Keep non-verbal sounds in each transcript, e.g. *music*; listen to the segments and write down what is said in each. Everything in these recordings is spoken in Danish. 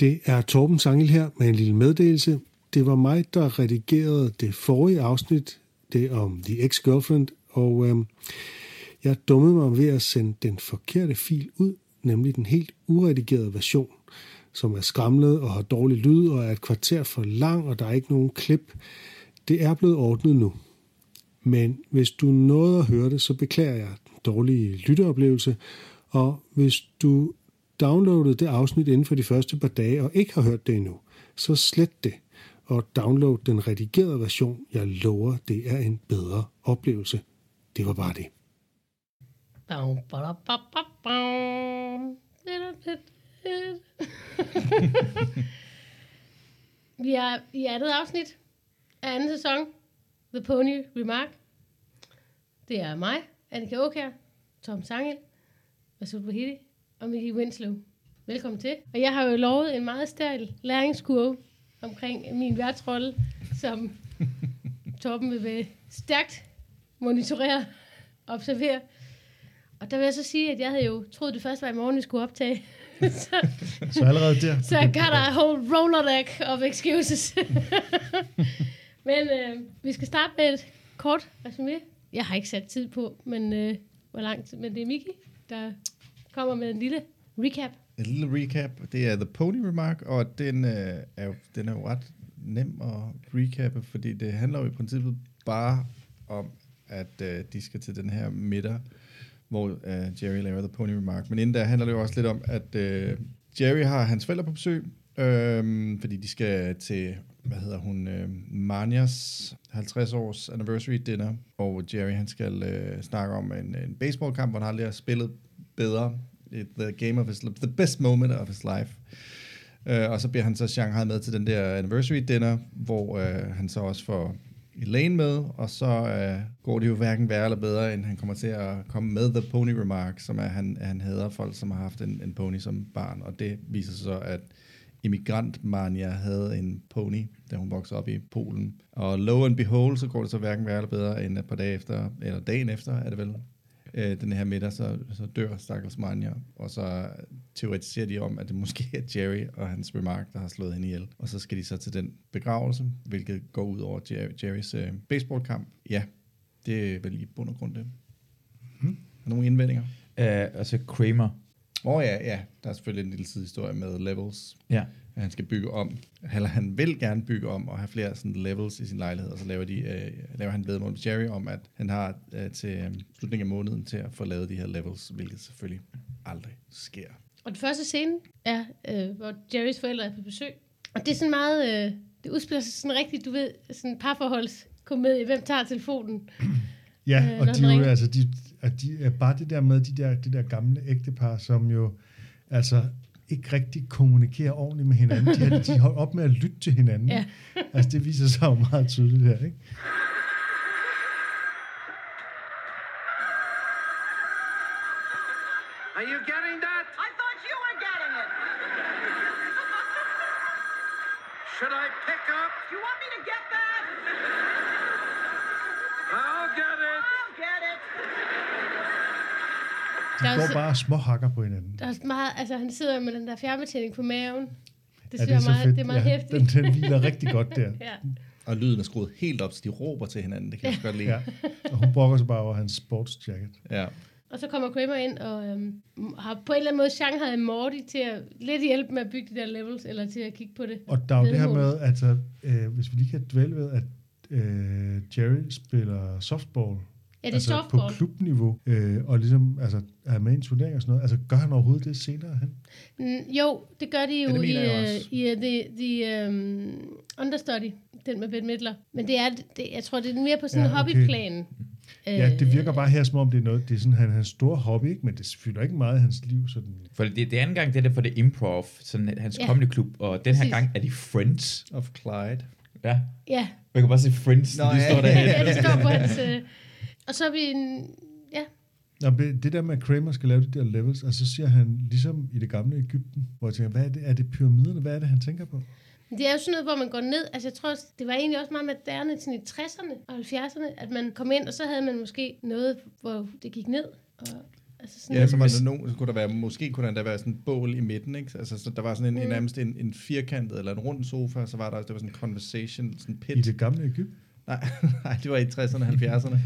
Det er Torben Sangel her med en lille meddelelse. Det var mig, der redigerede det forrige afsnit, det om The Ex-Girlfriend, og øh, jeg dummede mig ved at sende den forkerte fil ud, nemlig den helt uredigerede version, som er skramlet og har dårlig lyd og er et kvarter for lang, og der er ikke nogen klip. Det er blevet ordnet nu. Men hvis du nåede at høre det, så beklager jeg den dårlige lytteoplevelse, og hvis du downloadede det afsnit inden for de første par dage og ikke har hørt det endnu, så slet det og download den redigerede version. Jeg lover, det er en bedre oplevelse. Det var bare det. Vi er i andet afsnit af anden sæson. The Pony Remark. Det er mig, Annika Åkær, Tom Sangel, Masud Vahidi og Miki Winslow. Velkommen til. Og jeg har jo lovet en meget stærk læringskurve omkring min værtsrolle, som Torben vil være stærkt monitorere og observere. Og der vil jeg så sige, at jeg havde jo troet, det først var i morgen, vi skulle optage. *laughs* så, Så allerede der. så jeg got a whole rolodeck of excuses. *laughs* men øh, vi skal starte med et kort resume. Jeg har ikke sat tid på, men øh, hvor lang tid. Men det er Miki, der kommer med en lille recap. En lille recap. Det er The Pony Remark, og den, øh, er, jo, den er jo ret nem at recappe, fordi det handler jo i princippet bare om, at øh, de skal til den her middag, hvor øh, Jerry laver The Pony Remark. Men inden der handler det jo også lidt om, at øh, Jerry har hans forældre på besøg, øh, fordi de skal til, hvad hedder hun, øh, Manias 50 års anniversary dinner, og Jerry han skal øh, snakke om en, en baseballkamp, hvor han aldrig har spillet bedre. The game of his, the best moment of his life. Uh, og så bliver han så Shanghai med til den der anniversary dinner, hvor uh, han så også får Elaine med, og så uh, går det jo hverken værre eller bedre, end han kommer til at komme med The Pony Remark, som er, han, han hader folk, som har haft en, en pony som barn, og det viser sig så, at immigrant Mania havde en pony, da hun voksede op i Polen. Og lo and behold, så går det så hverken værre eller bedre, end et par dage efter, eller dagen efter, er det vel, øh, den her middag, så, så dør Stakkels Manja, og så teoretiserer de om, at det måske er Jerry og hans remark, der har slået hende ihjel. Og så skal de så til den begravelse, hvilket går ud over Jerry, Jerrys øh, baseballkamp. Ja, det er vel i bund og grund det. Hmm. Er nogle indvendinger? Uh, altså Kramer. Åh oh, ja, ja, der er selvfølgelig en lille sidehistorie med levels. Ja. At han skal bygge om, eller han vil gerne bygge om og have flere sådan levels i sin lejlighed, og så laver, de, øh, laver han vedmål med Jerry om, at han har øh, til øh, slutningen af måneden til at få lavet de her levels, hvilket selvfølgelig aldrig sker. Og den første scene er, øh, hvor Jerrys forældre er på besøg. Og det er sådan meget, øh, det udspiller sig sådan rigtigt, du ved, sådan parforholds komedie, hvem tager telefonen? *clears throat* Ja, Øh, og de, er jo, altså, de, at de er bare det der med de der, det der gamle ægtepar, som jo altså ikke rigtig kommunikerer ordentligt med hinanden. De, har, de holder op med at lytte til hinanden. Ja. Altså, det viser sig jo meget tydeligt her, ikke? Are you getting that? I thought you were getting it. Should I pick up? You want me to get that? I'll get it. I'll get it. De Der er går så- bare og småhakker på hinanden. Der er meget, altså han sidder med den der fjernbetjening på maven. Det Ja, synes jeg så er meget, fedt. det er meget ja, hæftigt. Den, den hviler rigtig godt der. *laughs* Ja. Og lyden er skruet helt op, så de råber til hinanden. Det kan jeg også godt lide. Ja. Og hun brokker sig bare over hans sportsjacket. ja. Og så kommer Kramer ind og øhm, har på en eller anden måde Shanghai Morty til at lidt hjælpe med at bygge de der levels, eller til at kigge på det. Og der er jo det her med, altså, øh, hvis vi lige kan dvæle ved, at øh, Jerry spiller softball. Ja, det er altså softball. på klubniveau, øh, og ligesom altså, er med i en turnering og sådan noget. Altså, gør han overhovedet det senere hen? Mm, jo, det gør de jo Ja, det i, jeg også. i uh, the, the um, understudy, den med Bette Midler. Men det er, det, jeg tror, det er mere på sådan en Ja, okay. hobbyplan. Ja, det virker Øh, bare her, som om det er noget, det er sådan han, hans store hobby, ikke? men det fylder ikke meget i hans liv. Sådan. For det, det anden gang, det er det for det improv, sådan hans Ja. comedy klub, og den her Præcis. gang er de Friends. Of Clyde. Ja, Ja, man kan bare se Friends, Nå, de ja. står derhen. ja, det står på hans... Og så er vi en... Ja, Nå, det der med, at Kramer skal lave de der levels, altså så siger han, ligesom i det gamle Ægypten, hvor jeg tænker, hvad er det? Er det pyramiderne? Hvad er det, han tænker på? det er jo sådan noget, hvor man går ned. Altså, jeg tror, også, det var egentlig også meget moderne sådan i 60'erne og 70'erne, at man kom ind, og så havde man måske noget, hvor det gik ned. Og, Altså sådan, Ja, så, var der nogen, så kunne der være, måske kunne der være sådan en bål i midten, ikke? Altså, så der var sådan en, en nærmest en, en firkantet eller en rund sofa, og så var der, der var sådan en conversation, sådan en I pit. det gamle Ægypten? Nej, *laughs* nej, det var i 60'erne og 70'erne.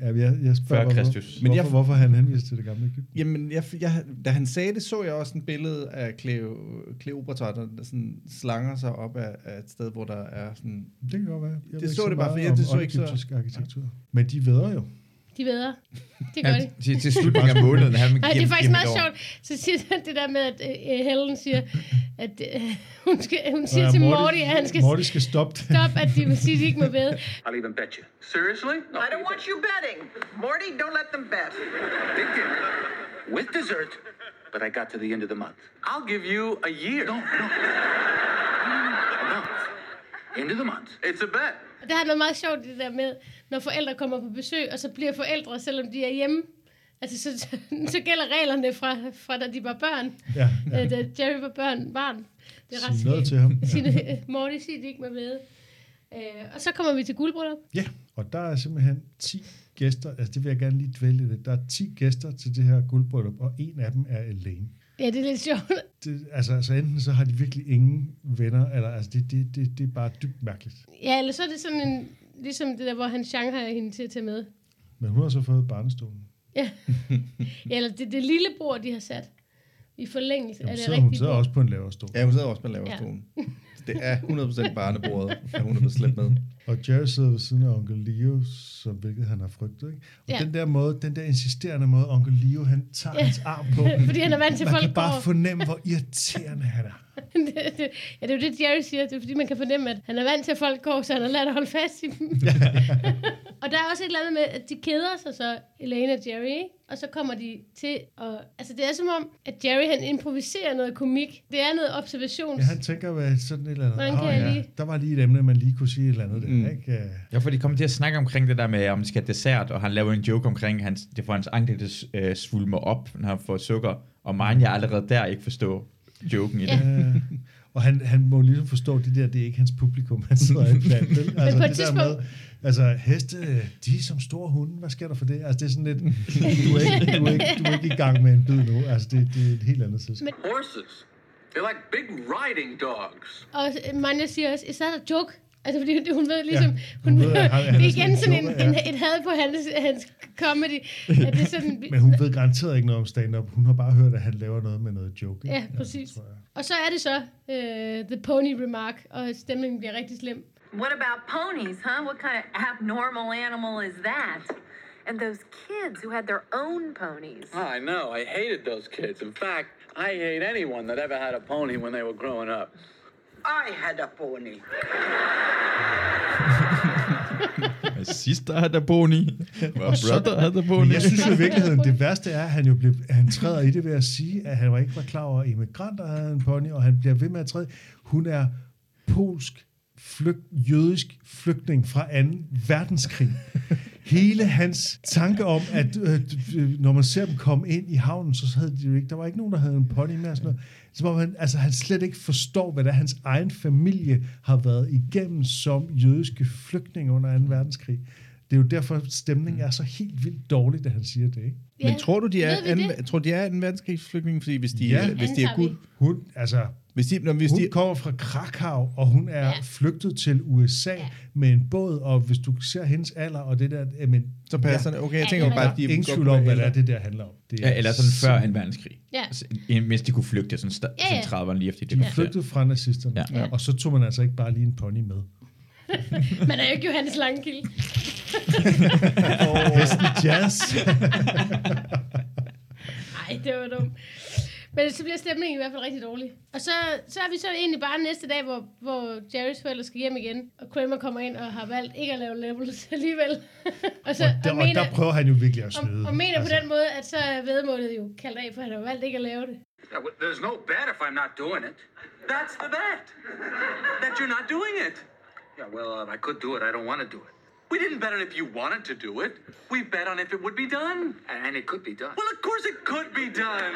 Ja, jeg, jeg spørger, Før hvorfor, Kristus. Men hvorfor, jeg- hvorfor han henviser til det gamle Ægypten? Jamen, jeg, jeg, da han sagde det, så jeg også en billede af Cleo, Cleopatra, der sådan slanger sig op af, af et sted, hvor der er sådan... Det kan godt være. Jeg Det ikke så det bare, for jeg- det så ikke så- arkitektur. Men de vedder jo. De ved Det gør Ja, de. til, til slutningen af måneden. Han Nej, det er faktisk meget sjovt. Så siger han det der med, at uh, Helen siger, at uh, *laughs* hun, skal, hun siger Ja, til Morty, at han skal Morty skal stoppe stoppe, at de vil sige, at de ikke må bede. I'll even bet you. Seriously? I don't want you betting. Morty, don't let them bet. Big dinner with dessert, but I got to the end of the month. I'll give you a year. No, no. a month. End of the month. It's a bet. Og der er noget meget sjovt det der med, når forældre kommer på besøg, og så bliver forældre, selvom de er hjemme. Altså, så, *laughs* så gælder reglerne fra, fra da de var børn. Ja, Ja. Da Jerry var børn, barn. Det er ret Sig noget til ham. *laughs* Sige, øh, Morty siger, de ikke må vide. Øh, og så kommer vi til guldbryllup. Ja, og der er simpelthen 10 gæster. Altså, det vil jeg gerne lige dvæle lidt. Der er 10 gæster til det her guldbryllup, og en af dem er Elaine. Ja, det er lidt sjovt. Det, altså, altså, enten så har de virkelig ingen venner, eller altså, det, det, det, det er bare dybt mærkeligt. Ja, eller så er det sådan en, ligesom det der, hvor han Shanghai hende til at tage med. Men hun har så fået barnestolen. Ja, *laughs* ja eller det, det lille bord, de har sat i forlængelse Jamen, af det sidder, hun sidder bord. også på en lavere stol. Ja, hun sidder også på laverstolen. Ja. *laughs* Det er 100% barnebordet, at hun er blevet slæbt med. Og Jerry sidder ved siden af onkel Leo, som hvilket han har frygtet. Ikke? Og Ja. den der måde, den der insisterende måde, onkel Leo, han tager Ja. hans arm på. *laughs* Fordi han er vant til, Man folk kan bare går. fornemme, hvor irriterende han er. *laughs* det, det, ja, det er jo det, Jerry siger. Det er fordi, man kan fornemme, at han er vant til, at folk går, så han har lært at holde fast i dem. *laughs* og der er også et eller andet med, at de keder sig så, Elaine og Jerry, ikke? Og så kommer de til at... Altså, det er som om, at Jerry, han improviserer noget komik. Det er noget observations... Ja, han tænker hvad sådan et eller andet. Hvordan kan jeg lige- Der var lige et emne, man lige kunne sige et eller andet. Der, Mm. ikke? Ja. Ja, for de kommer til at snakke omkring det der med, om de skal have dessert, og han laver en joke omkring, hans, det får hans ankel til at øh, svulme op, når han får sukker. Og mig, jeg allerede der ikke forstå joken i det. Ja. *laughs* Øh, *laughs* og han, han må ligesom forstå, det der, det er ikke hans publikum, han sidder i blandt. vel? Altså, på et det der med, altså, heste, de er som store hunde, hvad sker der for det? Altså, det er sådan lidt, du er ikke, du er ikke, du er ikke i gang med en bid nu. Altså, det, det er et helt andet selskab. Horses. They're like big riding dogs. Og Manja siger også, is that a joke? Altså, fordi hun- hun ved ligesom, Ja, hun, hun ved, at han- det er sådan igen en sådan en, en, ja. et had på hans, hans comedy. *laughs* At det er sådan, Men hun ved garanteret ikke noget om stand-up. Hun har bare hørt, at han laver noget med noget joke. ikke? Ja, præcis. jeg. Og så er det så uh, The Pony Remark, og stemningen bliver rigtig slem. What about ponies, huh? What kind of abnormal animal is that? And those kids who had their own ponies. I know. I hated those kids. In fact, I hate anyone that ever had a pony when they were growing up. I had a pony. Sister had a pony. My brother had a pony. Men jeg synes jo i virkeligheden, det værste er, at han jo blev, at han træder i det ved at sige, at han var ikke var klar over, at immigranter havde en pony, og han bliver ved med at træde. Hun er polsk, flygt, jødisk flygtning fra 2. verdenskrig. Hele hans tanke om, at øh, når man ser dem komme ind i havnen, så havde de jo ikke, der var ikke nogen, der havde en pony med. og Sådan noget. Som om han, altså, han slet ikke forstår, hvad det er, hans egen familie har været igennem som jødiske flygtninge under 2. verdenskrig. Det er jo derfor, stemningen er så helt vildt dårlig, da han siger det, ikke? Men tror du, de er, anden, det? tror, de er en verdenskrigsflygtning? Fordi hvis de, Ja. ja. hvis de er gud... Hun, altså, Hvis de, når, hvis hun de, kommer fra Krakow, og hun er Ja. ja. flygtet til USA ja. med en båd, og hvis du ser hendes alder og det der, men så passer det. Okay, jeg Ja, tænker ja, bare, ja. at de ingen tvivl kunne om, hvad det er, det der handler om. Det Ja, eller sådan før en verdenskrig. Ja. Altså, en- mens de kunne flygte, sådan, sta- Ja, ja. sådan 30'erne lige efter de De kom flygtede fra nazisterne, Ja. ja. og så tog man altså ikke bare lige en pony med. *laughs* Man er jo ikke Johannes Langkilde. *laughs* Hesten jazz. *laughs* Nej, det var dumt. Men så bliver stemningen i hvert fald rigtig dårlig. Og så, så er vi så egentlig bare næste dag, hvor, hvor Jerrys forældre skal hjem igen, og Kramer kommer ind og har valgt ikke at lave levels *laughs* alligevel. og, så, og, der, og der prøver han jo virkelig at og, snyde. og mener på den måde, at så er vedmålet jo kaldt af, for han har valgt ikke at lave det. There's no bet if I'm not doing it. That's the bet. that you're not doing it. Yeah, well, uh, I could do it. I don't want to do it. We didn't bet on if you wanted to do it. We bet on if it would be done. And it could be done. Well, of course it could be done.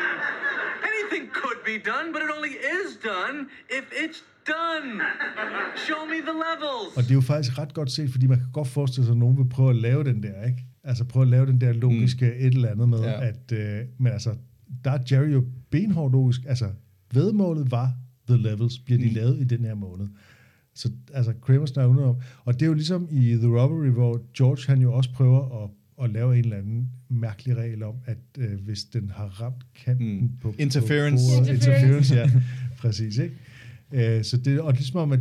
Anything could be done, but it only is done if it's done. Show me the levels. Og det er jo faktisk ret godt set, fordi man kan godt forestille sig, at nogen vil prøve at lave den der, ikke? Altså prøve at lave den der logiske mm. et eller andet med, Ja. at, øh, men altså, der er Jerry jo benhård logisk. Altså, vedmålet var The Levels, bliver de mm. lavet i den her måned. Så altså, Kramer snakker udenom. Og det er jo ligesom i The Robbery, hvor George han jo også prøver at, at lave en eller anden mærkelig regel om, at øh, hvis den har ramt kanten Mm. på... Interference. På, bordet, Interference. interference, ja. *laughs* Præcis, ikke? Øh, så det, og det er som om, at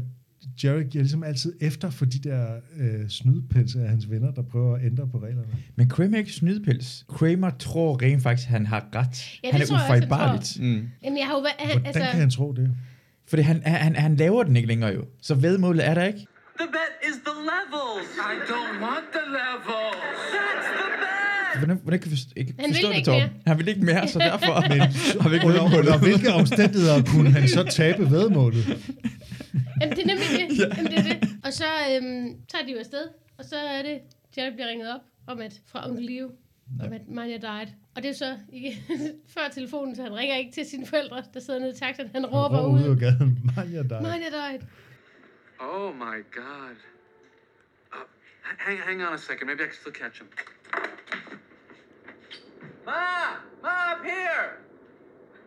Jerry giver ligesom altid efter for de der øh, snydpelse af hans venner, der prøver at ændre på reglerne. Men Kramer er ikke snydpils. Kramer tror rent faktisk, han har ret. Ja, det han er han ufejlbarligt. Mm. Jamen, jeg har jo... været- Hvordan Altså, kan han tro det? Fordi han, han, han laver den ikke længere jo. Så vedmålet er der ikke. The bet is the levels. I don't want the levels. That's the bet. Hvordan, hvordan kan vi forstå, ikke Han vil forstå det, ikke Tom? mere. Han vil ikke mere, så derfor *laughs* Men har vi ikke under, under hvilke omstændigheder kunne han så tabe vedmålet? Jamen, det er nemlig det. Jamen, det, er det. Og så øhm, tager de jo afsted, og så er det, Jerry bliver ringet op om at, fra onkel Leo, om at Manja died. Og det er så ikke, *laughs* før telefonen, så han ringer ikke til sine forældre, der sidder nede i taxaen. Han råber ude ud, af gaden. *laughs* Jeg dig. Manja died. Oh my god. Uh, hang, hang on a second. Maybe I can still catch him. Ma! Ma, up here!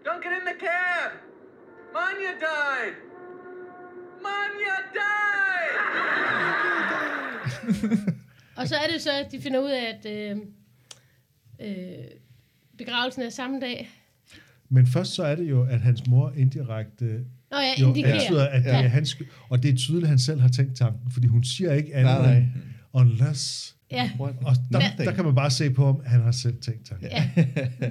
Don't get in the cab! Manya died! Manya died! *laughs* Og så er det så, at de finder ud af, at øh, øh, begravelsen er samme dag. Men først så er det jo, at hans mor indirekte Nå ja, jo indikerer. antyder, at det Ja. er hans. Og det er tydeligt, at han selv har tænkt tanken, fordi hun siger ikke andet Nej, unless... Ja? Og der, der kan man bare se på ham, at han har selv tænkt tanken. ja.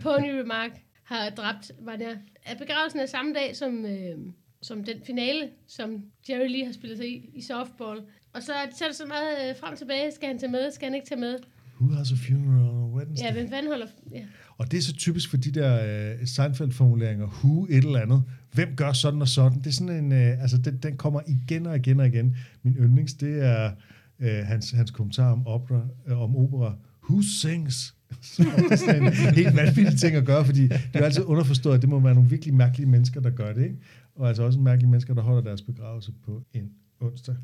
Pony Remark har dræbt Manja. At begravelsen er samme dag som, øh, som den finale, som Jerry lige har spillet sig i, i softball. Og så, så er det så meget øh, frem og tilbage. Skal han tage med? Skal han ikke tage med? Who has a funeral Ja, hvem fanden holder... Ja. Og det er så typisk for de der uh, Seinfeld-formuleringer, who et eller andet, hvem gør sådan og sådan. Det er sådan en, uh, altså den, den kommer igen og igen og igen. Min yndlings, det er uh, hans, hans kommentar om opera, uh, om opera, who sings? *laughs* Så er det sådan en helt vanvittig ting at gøre, fordi det er altid underforstået, at det må være nogle virkelig mærkelige mennesker, der gør det, ikke? Og altså også mærkelige mennesker, der holder deres begravelse på en onsdag.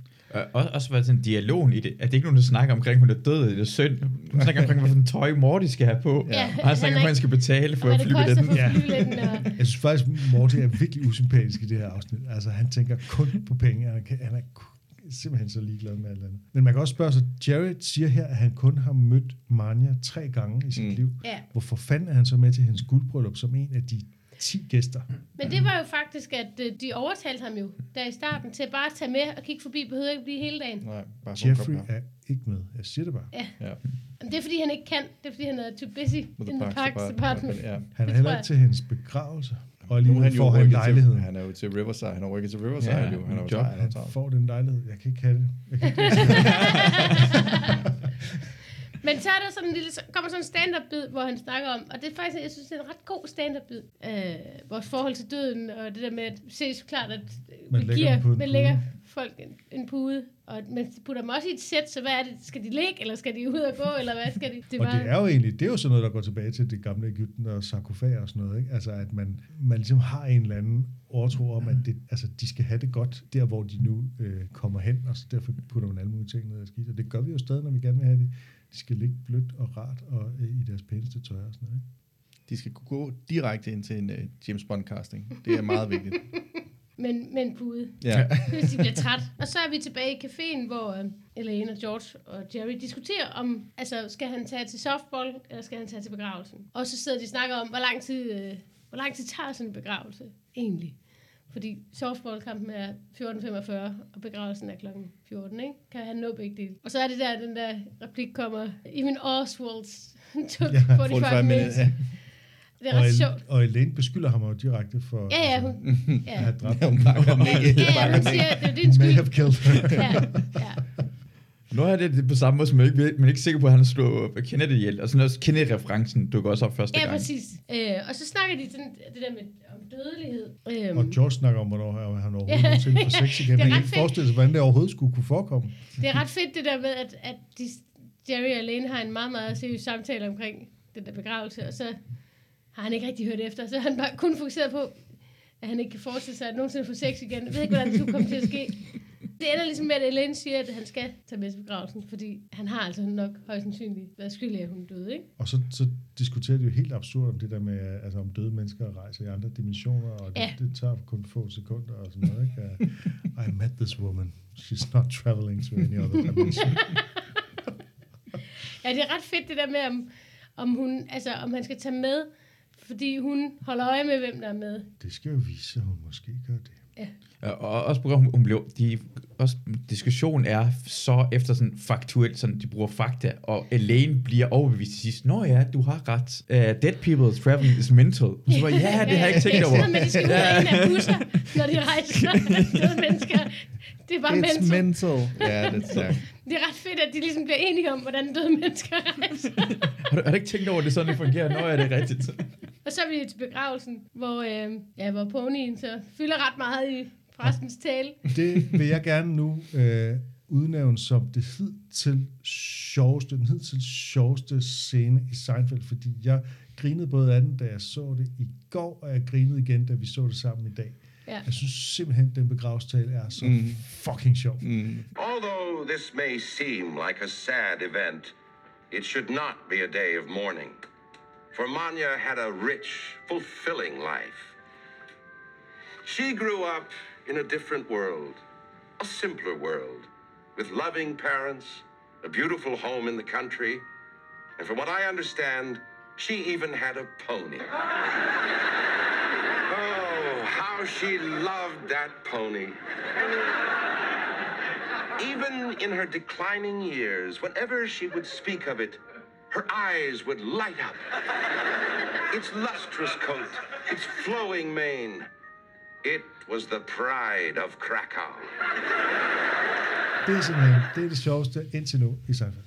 Og også, været sådan dialogen i det. At det ikke nogen, der snakker omkring, hun er død, eller synd. Hun snakker omkring, hvilken tøj Morty skal have på. Ja, Og han snakker om, at han skal betale for at flyve den. Ja. Og, Jeg synes faktisk, Morty er virkelig usympatisk i det her afsnit. Altså, han tænker kun på penge. Han er, han er simpelthen så ligeglad med alt andet. Men man kan også spørge sig, Jared siger her, at han kun har mødt Manja tre gange i sit Mm. mm. liv. ja. Hvorfor fanden er han så med til hendes guldbryllup som en af de 10 gæster? Men det var jo faktisk, at øh, de overtalte ham jo der i starten til bare at tage med og kigge forbi. Behøvede ikke blive hele dagen. Nej, bare Jeffrey er ikke med. Jeg siger det bare. Ja. Men det er fordi, han ikke kan. Det er fordi, han er too busy in the parks depart- department. Ja. Han er heller ikke til hendes begravelse. Og Nu er alligevel han jo får han lejligheden. til, han er jo til Riverside. Han har rykket til Riverside Ja, ja, jo. Han er jo job. Han er Han får den lejlighed. Jeg kan ikke have det. Jeg kan ikke *laughs* *laughs* Men så er der sådan en lille, kommer sådan en stand-up-bid, hvor han snakker om, og det er faktisk, jeg synes, det er en ret god stand-up-bid. Øh, vores forhold til døden, og det der med at se så klart, at Man vi lægger giver, man pude. lægger folk en, en pude, og man putter dem også i et sæt, så hvad er det? Skal de ligge, eller skal de ud og gå, eller hvad skal de? *laughs* Det Og det er jo egentlig, det er jo sådan noget, der går tilbage til det gamle Ægypten og sarkofager og sådan noget, ikke? Altså, at man, man ligesom har en eller anden overtro om, at det, altså, de skal have det godt, der hvor de nu øh, kommer hen, og så derfor putter man alle mulige ting ned og skidt. Og det gør vi jo stadig, når vi gerne vil have det. De skal ligge blødt og rart og øh, i deres pæneste tøj og sådan noget, ikke? De skal kunne gå direkte ind til en uh, James Bond casting. Det er meget vigtigt. *laughs* Men, med en pude, Ja. *laughs* hvis de bliver træt. Og så er vi tilbage i caféen, hvor øh, Elaine og George og Jerry diskuterer om, altså skal han tage til softball, eller skal han tage til begravelsen? Og så sidder de og snakker om, hvor lang tid, øh, hvor lang tid tager sådan en begravelse egentlig? Fordi softballkampen er 14.45, og begravelsen er klokken 14, ikke? Kan han no big deal. Og så er det der, den der replik kommer, even Oswald's *laughs* took Ja, 45, 45 minutes. minutter. Det er Og, ret El- sjovt. og Elaine beskylder ham jo direkte for Ja, ja, altså, hun, at ja. have dræbt Ja, hun ham. bakker den ikke. Ja, ja, hun siger, det er din May skyld. have killed her. Ja, ja. Nu er det, det på samme måde, som jeg ikke, ved- men ikke sikker på, at han slår Kennedy ihjel. Og sådan også Kennedy-referencen dukker også op første Ja, gang. præcis. Øh, og så snakker de sådan, det der med om dødelighed. Øhm, Og George snakker om, hvornår han overhovedet *laughs* Ja. nogensinde får sex igen. Det er Han kan ikke forestille sig, hvordan det overhovedet skulle kunne forekomme. det er ret fedt det der med, at, at de, Jerry og Lane har en meget, meget seriøs samtale omkring den der begravelse, og så har han ikke rigtig hørt efter, så er han bare kun fokuseret på, at han ikke kan forestille sig, at nogensinde få sex igen. Jeg ved ikke, hvordan det skulle komme til at ske. Det ender ligesom med, at Elaine siger, at han skal tage med til begravelsen, fordi han har altså nok højst sandsynligt været skyldig, at hun døde, ikke? Og så, så diskuterer de jo helt absurd om det der med, altså om døde mennesker rejser i andre dimensioner, og det, Ja. det tager kun få sekunder og sådan noget, ikke? Uh, I met this woman. She's not traveling to any other dimension. *laughs* Ja, det er ret fedt det der med, om, om, hun, altså, om han skal tage med, fordi hun holder øje med, hvem der er med. Det skal jo vise, at hun måske gør det. Og og også på hun, hun blev, de, også, diskussionen er så efter sådan faktuelt, sådan de bruger fakta, og Elaine bliver overbevist til sidst, Nå ja, du har ret. Uh, dead people's traveling is mental. Og så var, ja, det har jeg ikke tænkt *laughs* over. Sådan, men de skal ud af busser, når de rejser. *laughs* *laughs* Døde mennesker. Det er bare It's mental. mental. Ja, det er. Det er ret fedt, at de ligesom bliver enige om, hvordan døde mennesker rejser. Har du, har du ikke tænkt over, at det er sådan, det fungerer? Nå ja, det er rigtigt. Og så er vi til begravelsen, hvor, øh, ja, hvor ponyen så fylder ret meget i præstens tale. *laughs* Det vil jeg gerne nu øh, udnævne som det hidtil sjoveste, den hidtil sjoveste scene i Seinfeld, fordi jeg grinede både af den, da jeg så det i går, og jeg grinede igen, da vi så det sammen i dag. Ja. Jeg synes simpelthen, den begravstale er så Mm. fucking sjov. Mm. Although this may seem like a sad event, it should not be a day of mourning. For Manya had a rich, fulfilling life. She grew up in a different world, a simpler world, with loving parents, a beautiful home in the country, and from what I understand, she even had a pony. *laughs* Oh, how she loved that pony. Even in her declining years, whenever she would speak of it, her eyes would light up. Its lustrous coat, its flowing mane, it was the pride of Krakow. Det er simpelthen det, er det sjoveste indtil nu i Seinfeld.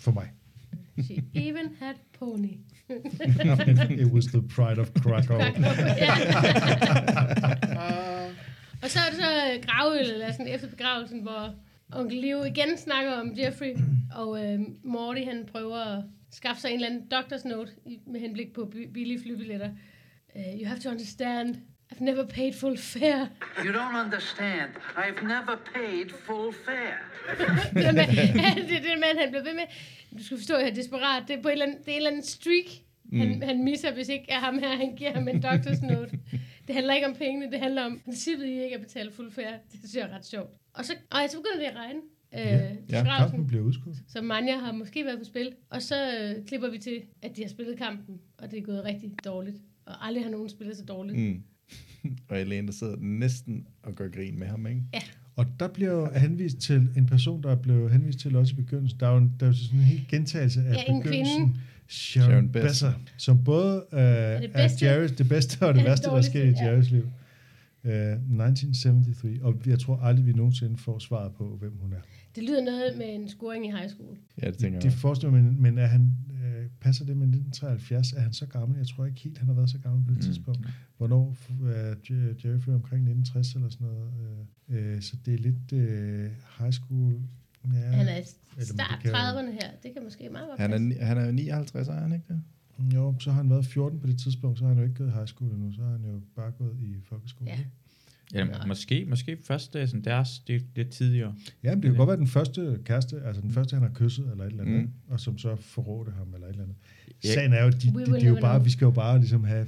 For mig. She even had pony. *laughs* It was the pride of Krakow. *laughs* Og så er det så øh, gravøl, eller sådan efter begravelsen, hvor onkel Leo igen snakker om Jeffrey, og øh, Morty han prøver at skaffe sig en eller anden doctor's note med henblik på bi- billige flybilletter. Uh, you have to understand, I've never paid full fare. You don't understand. I've never paid full fare. *laughs* det, med, *laughs* det er det med, at han bliver ved med. Du skal forstå, at jeg er desperat. Det er, på en eller anden, det er en eller anden streak, mm. han, han misser, hvis ikke er ham her, han giver ham en doctor's note. Det handler ikke om pengene, det handler om princippet i ikke at betale fuld fare. Det synes jeg er ret sjovt. Og så, og så begynder det at regne. Øh, Ja, til ja, kampen bliver udskudt. Så Manja har måske været på spil. Og så øh, klipper vi til, at de har spillet kampen, og det er gået rigtig dårligt. Og aldrig har nogen spillet så dårligt. Mm. *laughs* og Elaine, der sidder næsten og gør grin med ham, ikke? Ja. Og der bliver jo henvist til en person, der blev henvist til også i begyndelsen. Der er jo, en, der er jo sådan en helt gentagelse af Ja, en begyndelsen. kvinde. Sharon, Sharon Besser. Besser. Som både øh, er bedste- Jerry's, det bedste og det *laughs* Ja, værste, der er sket i ja. Jerrys liv. Uh, 1973. Og jeg tror aldrig, vi nogensinde får svaret på, hvem hun er. Det lyder noget med en scoring i high school. Ja, det tænker Det jeg. forestiller mig, men, men er han, øh, passer det med 1973? Er han så gammel? Jeg tror ikke helt, han har været så gammel på det mm. tidspunkt. Hvornår er født omkring 1960 eller sådan noget? Øh, øh, så det er lidt øh, high school. Ja, Han er i start kan- 30'erne her. Det kan måske meget godt Han er, han er 59, er han ikke det? Jo, så har han været 14 på det tidspunkt, så har han jo ikke gået high school endnu, så har han jo bare gået i folkeskole. Ja. Ja, Ja, måske, måske først det er sådan deres, det er lidt tidligere. ja men det kan godt være den første kæreste, altså den første, han har kysset, eller et eller andet, Mm. og som så forrådte ham, eller et eller andet. Ja. Sagen er jo, de, de, de, de er jo bare, vi skal jo bare ligesom have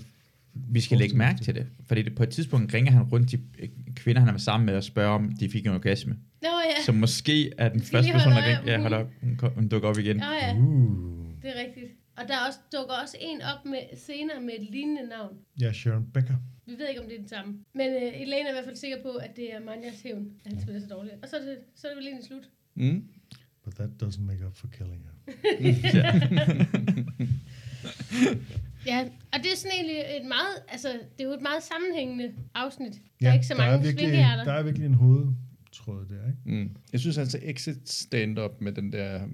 Vi skal lægge mærke til det, fordi det, på et tidspunkt ringer han rundt til øh, kvinder, han er sammen med, og spørger, om de fik en orgasme. Nå ja. Så måske er den første person, der ringer, ja, hold op, hun, hun dukker op igen. Nå ja, Uh. det er rigtigt. Og der er også, dukker også en op med senere med et lignende navn. Ja, Sharon Becker. Vi ved ikke, om det er den samme. Men uh, Elaine er i hvert fald sikker på, at det er Manjas hævn, at han spiller så dårligt. Og så er det, så er det vel egentlig slut. Mm. But that doesn't make up for killing her. *laughs* Ja, og det er sådan egentlig et meget, altså, det er jo et meget sammenhængende afsnit. Der Ja, er ikke så der er mange virkelig, svingehjerter. der er virkelig en hovedtråd der, ikke? Mm. Jeg synes altså exit stand-up med den der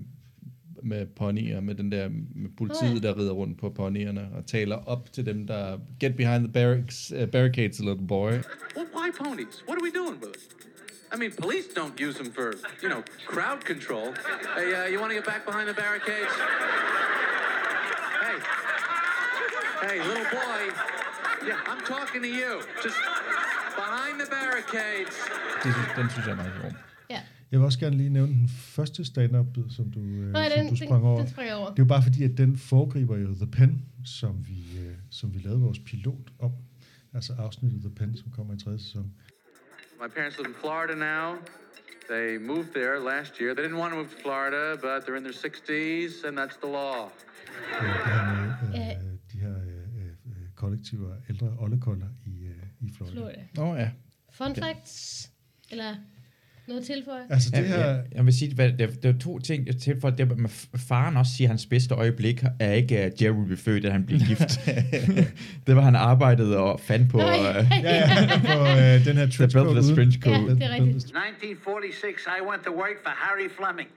med ponyer, med den der med politiet, ja. der rider rundt på ponyerne og taler op til dem, der get behind the barracks, uh, barricades, little boy. Well, why ponies? What are we doing with it? I mean, police don't use them for, you know, crowd control. Hey, uh, you want to get back behind the barricades? Hey. Hey, little boy. Yeah, I'm talking to you. Just behind the barricades. Det synes, den synes jeg er meget sjov. Jeg vil også gerne lige nævne den første stand-up som du, øh, Nej, som den, du sprang den, over. den springer jeg over. Det er jo bare fordi, at den foregriber jo The Pen, som vi, øh, som vi lavede vores pilot om. Altså afsnittet The Pen, som kommer i tredje sæson. My parents live in Florida now. They moved there last year. They didn't want to move to Florida, but they're in their 60s, and that's the law. Øh, med øh, de her øh, øh, kollektiver, ældre oldekolder i, øh, i Florida. Florida. Nå ja. Fun facts? Eller noget at tilføje? Altså det Ja, her... ja, jeg vil sige, at det, det er to ting jeg til for det f- faren også siger, at hans bedste øjeblik er ikke, at Jerry blev født, da han blev *laughs* gift. det var, han arbejdede og fandt på Nå, uh, ja, Ja, ja, på øh, den her The trench coat Beltless uden- Trench Ja, Coat. det er rigtigt. 1946, I went to work for Harry Fleming.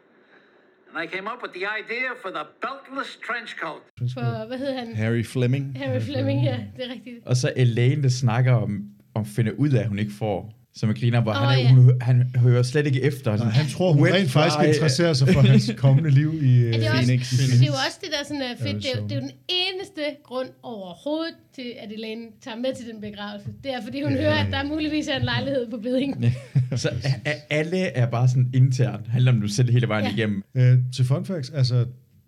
And I came up with the idea for the beltless trench coat. For, hvad hed han? Harry Fleming. Harry Fleming, ja, det er rigtigt. Og så Elaine, der snakker om, om finder ud af, at hun ikke får. Som er griner, hvor Åh, han, er, hun, han hører slet ikke efter. Og Sådan, han tror, hun rent faktisk fly. interesserer sig for hans *laughs* kommende liv i øh, Ja, det, også, Phoenix. det er jo også det, der sådan er fedt. Det er, det er jo den eneste grund overhovedet til, at Elaine tager med til den begravelse. Det er, fordi hun Ja, hører, at der muligvis er en lejlighed på beding. *laughs* Så a- a- alle er bare sådan internt. Handler om du selv hele vejen Ja. igennem. Øh, til fun facts, altså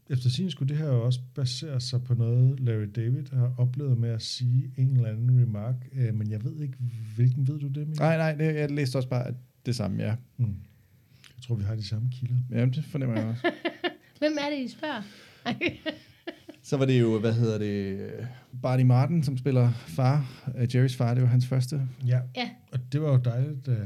efter sin skulle det her jo også basere sig på noget, Larry David har oplevet med at sige en eller anden remark, øh, men jeg ved ikke, hvilken ved du det, Mikkel? Nej, nej, det, jeg læste også bare det samme, ja. Mm. Jeg tror, vi har de samme kilder. Jamen, det fornemmer jeg også. *laughs* Hvem er det, I spørger? *laughs* Så var det jo, hvad hedder det, Barney Martin, som spiller far, uh, Jerrys far, det var hans første. Ja, ja. og det var jo dejligt, øh,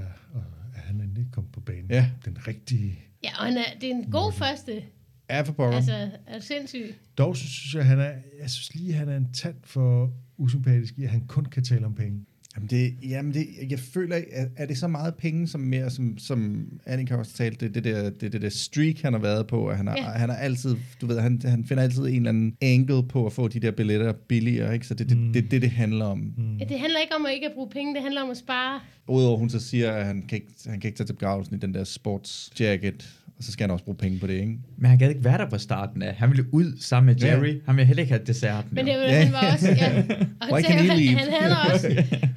at han endelig kom på banen. Ja. Den rigtige. ja, og han er, det er en god første. Ja, for pokker. Altså, er du sindssyg? Dog så synes jeg, han er, jeg synes lige, han er en tand for usympatisk i, at han kun kan tale om penge. Jamen, det, jamen det, jeg føler, er, er det så meget penge, som mere, som, som Annika også talte, det, det, der, det, det der streak, han har været på, at han har, Ja. han har altid, du ved, han, han finder altid en eller anden angle på at få de der billetter billigere, ikke? Så det er Mm. det, det, det, det handler om. Hmm. Ja, det handler ikke om at ikke at bruge penge, det handler om at spare. Udover hun så siger, at han kan ikke, han kan ikke tage til begravelsen i den der sports jacket, og så skal han også bruge penge på det, ikke? Men han gad ikke være der fra starten af. Han ville ud sammen med Ja. Jerry. Han ville heller ikke have desserten. Men det, Ja. han var også... Ja, *laughs* og Why han, can he han, leave? han, havde også,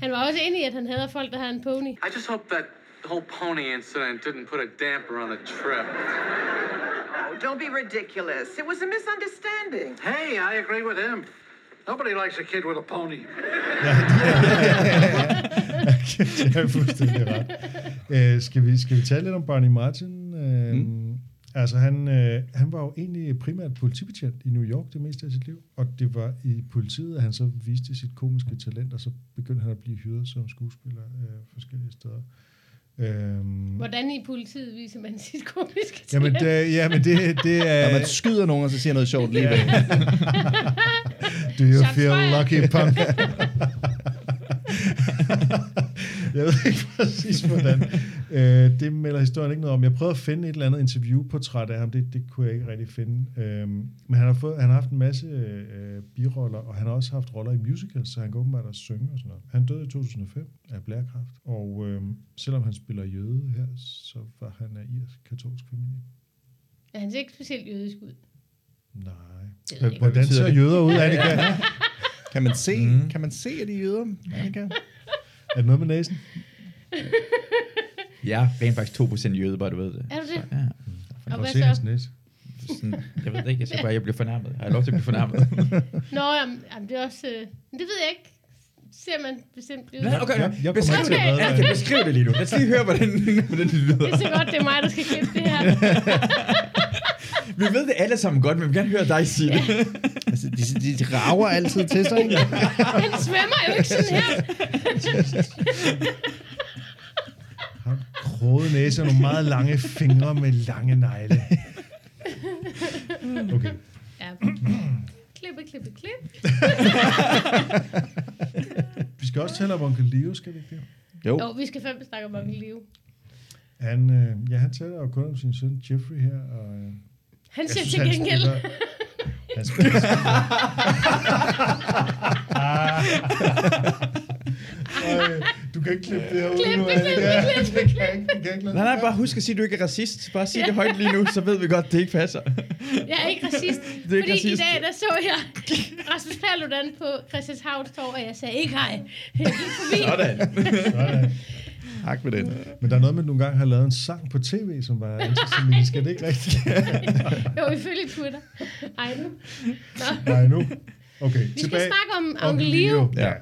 han var også enig i, at han havde folk, der har en pony. I just hope that whole pony incident didn't put a damper on the trip. Oh, don't be ridiculous. It was a misunderstanding. Hey, I agree with him. Nobody likes a kid with a pony. *laughs* *laughs* det er fuldstændig ret. Øh, skal, vi, skal vi tale lidt om Barney Martin? Øh, mm. Altså, han, øh, han var jo egentlig primært politibetjent i New York det meste af sit liv, og det var i politiet, at han så viste sit komiske talent, og så begyndte han at blive hyret som skuespiller øh, forskellige steder. Øhm, Hvordan i politiet viser man sit komiske jamen, talent? det, jamen det, det er... Når man skyder nogen, og så siger noget sjovt lige bag. *laughs* Do you Shots feel lucky, punk? *laughs* *laughs* jeg ved ikke præcis, hvordan. Øh, det melder historien ikke noget om. Jeg prøvede at finde et eller andet interviewportræt af ham. Det, det kunne jeg ikke rigtig finde. Øh, men han har, fået, han har haft en masse øh, biroller, og han har også haft roller i musicals, så han kan åbenbart også synge og sådan noget. Han døde i 2005 af blærkræft, og øh, selvom han spiller jøde her, så var han af irsk katolsk familie. Ja, han ser ikke specielt jødisk ud. Nej. Hvordan ser jøder ud, Annika? *laughs* *laughs* Kan man se, Mm. mm. kan man se, at de er jøder, Annika? Er det noget med næsen? Jeg er rent faktisk 2% jøde, bare du ved det. Er du det? Ja. Man Og hvad se så? hans næse. Sådan, jeg ved det ikke, jeg siger bare, at jeg bliver fornærmet. Har jeg lov til at blive fornærmet? *laughs* Nå, jamen, jamen, det er også... Øh, men det ved jeg ikke. Ser man bestemt ud? Nej, okay, Jeg- jeg beskriv til det. dig. kan beskrive det lige nu. Lad os lige høre, hvordan, *laughs* hvordan det lyder. Det er så godt, det er mig, der skal klippe det her. *laughs* Vi ved det alle sammen godt, men vi vil gerne høre dig sige det. De, de, rager altid til sig, ikke? *laughs* Han svømmer jo ikke sådan her. Har kroget næse og nogle meget lange fingre med lange negle. Okay. Ja. Klippe, klippe, klip. *laughs* Vi skal også tale om onkel Leo, skal vi ikke det? Jo. Jo, vi skal fandme snakke om Onkel Leo. Han, øh, ja, han taler jo kun om sin søn Jeffrey her, og øh, Han siger til han gengæld. spiller- Han spiller... Du kan ikke klippe det her ud Klip klip klip ikke lade Nej, nej, bare husk at sige, at du ikke er racist. Bare sig det højt lige nu, så ved vi godt, at det ikke passer. Jeg er ikke racist. *laughs* Det er ikke fordi i racist. dag, der så jeg Rasmus Paludan på Christianshavns Torv, og jeg sagde ikke hej. *laughs* Jeg gik forbi. Sådan. Sådan. Hak med den. Men der er noget med, at du engang har lavet en sang på tv, som var antisemitisk. Er det ikke rigtigt? jo, ifølge Twitter. Ej, nu. Nå. Nej, nu. Okay, Vi skal tilbage. snakke om Onkel Onkel Leo. Ja.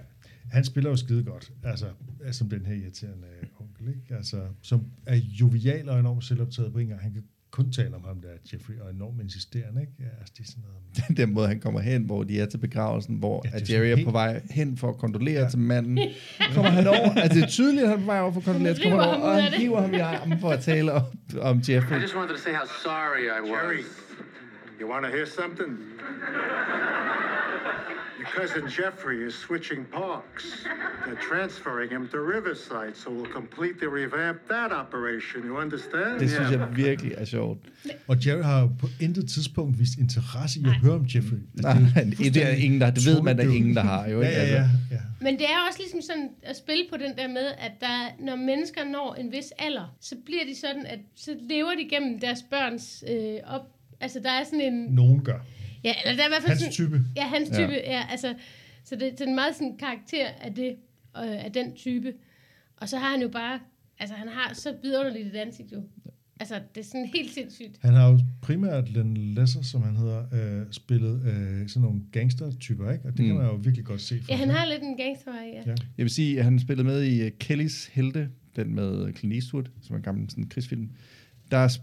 Han spiller jo skide godt, altså, som den her irriterende onkel, ikke? Altså, som er jovial og enormt selvoptaget på en gang. Han kan kun tale om ham der, Jeffrey, og enormt insisterende, ikke? Ja, altså, det er sådan noget... *laughs* Den der måde, han kommer hen, hvor de er til begravelsen, hvor Ja, er at Jerry er på vej hen for at kondolere ja. til manden. *laughs* Kommer han over, altså det er tydeligt, at han er på vej over for at kondolere, så kommer han over, og han hiver ham i armen for at tale om, om Jeffrey. I just wanted to say how sorry I was. Jerry, you want to hear something? Your cousin Jeffrey is switching parks. They're transferring him to Riverside, so we'll completely revamp that operation. You understand? Det synes jeg virkelig er sjovt. Og Jerry har jo på intet tidspunkt vist interesse i at høre om Jeffrey. Nej, det er ingen, der, det ved man, der er ingen, der har jo. Ja, ikke? ja, Altså. ja. ja. Men det er også ligesom sådan at spille på den der med, at der, når mennesker når en vis alder, så bliver de sådan, at så lever de gennem deres børns øh, op. Altså der er sådan en... Nogen gør. Ja, eller der er i hvert fald Hans sådan, type. Ja, hans Ja. type, ja. ja altså, så det, det er en meget sådan karakter af, det, øh, af den type. Og så har han jo bare... Altså, han har så vidunderligt et ansigt jo. Altså, det er sådan helt sindssygt. Han har jo primært Len Lesser, som han hedder, øh, spillet øh, sådan nogle gangster-typer, ikke? Og det mm. kan man jo virkelig godt se. for Ja, han sig. har lidt en gangstervej, ja. Ja. ja. Jeg vil sige, at han spillede med i uh, Kellys Helte, den med Clint Eastwood, som er en gammel sådan, krigsfilm. Der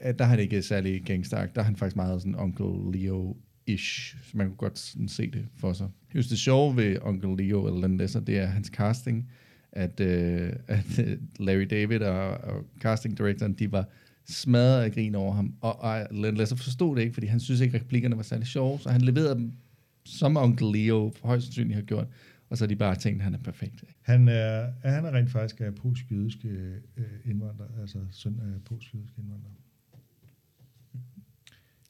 er, der er han ikke særlig gangster Der er han faktisk meget sådan Uncle Leo-ish, så man kunne godt sådan se det for sig. Just det sjove ved Uncle Leo eller Len det er hans casting, at, øh, at øh, Larry David og, og casting directoren, de var smadret af grin over ham, og, og øh, Len forstod det ikke, fordi han synes ikke, replikkerne var særlig sjove, så han leverede dem, som Uncle Leo højst sandsynligt har gjort, og så har de bare tænkt, at han er perfekt. Han er, han er rent faktisk af polsk-jødiske øh, indvandrer, altså søn af polsk-jødiske indvandrer.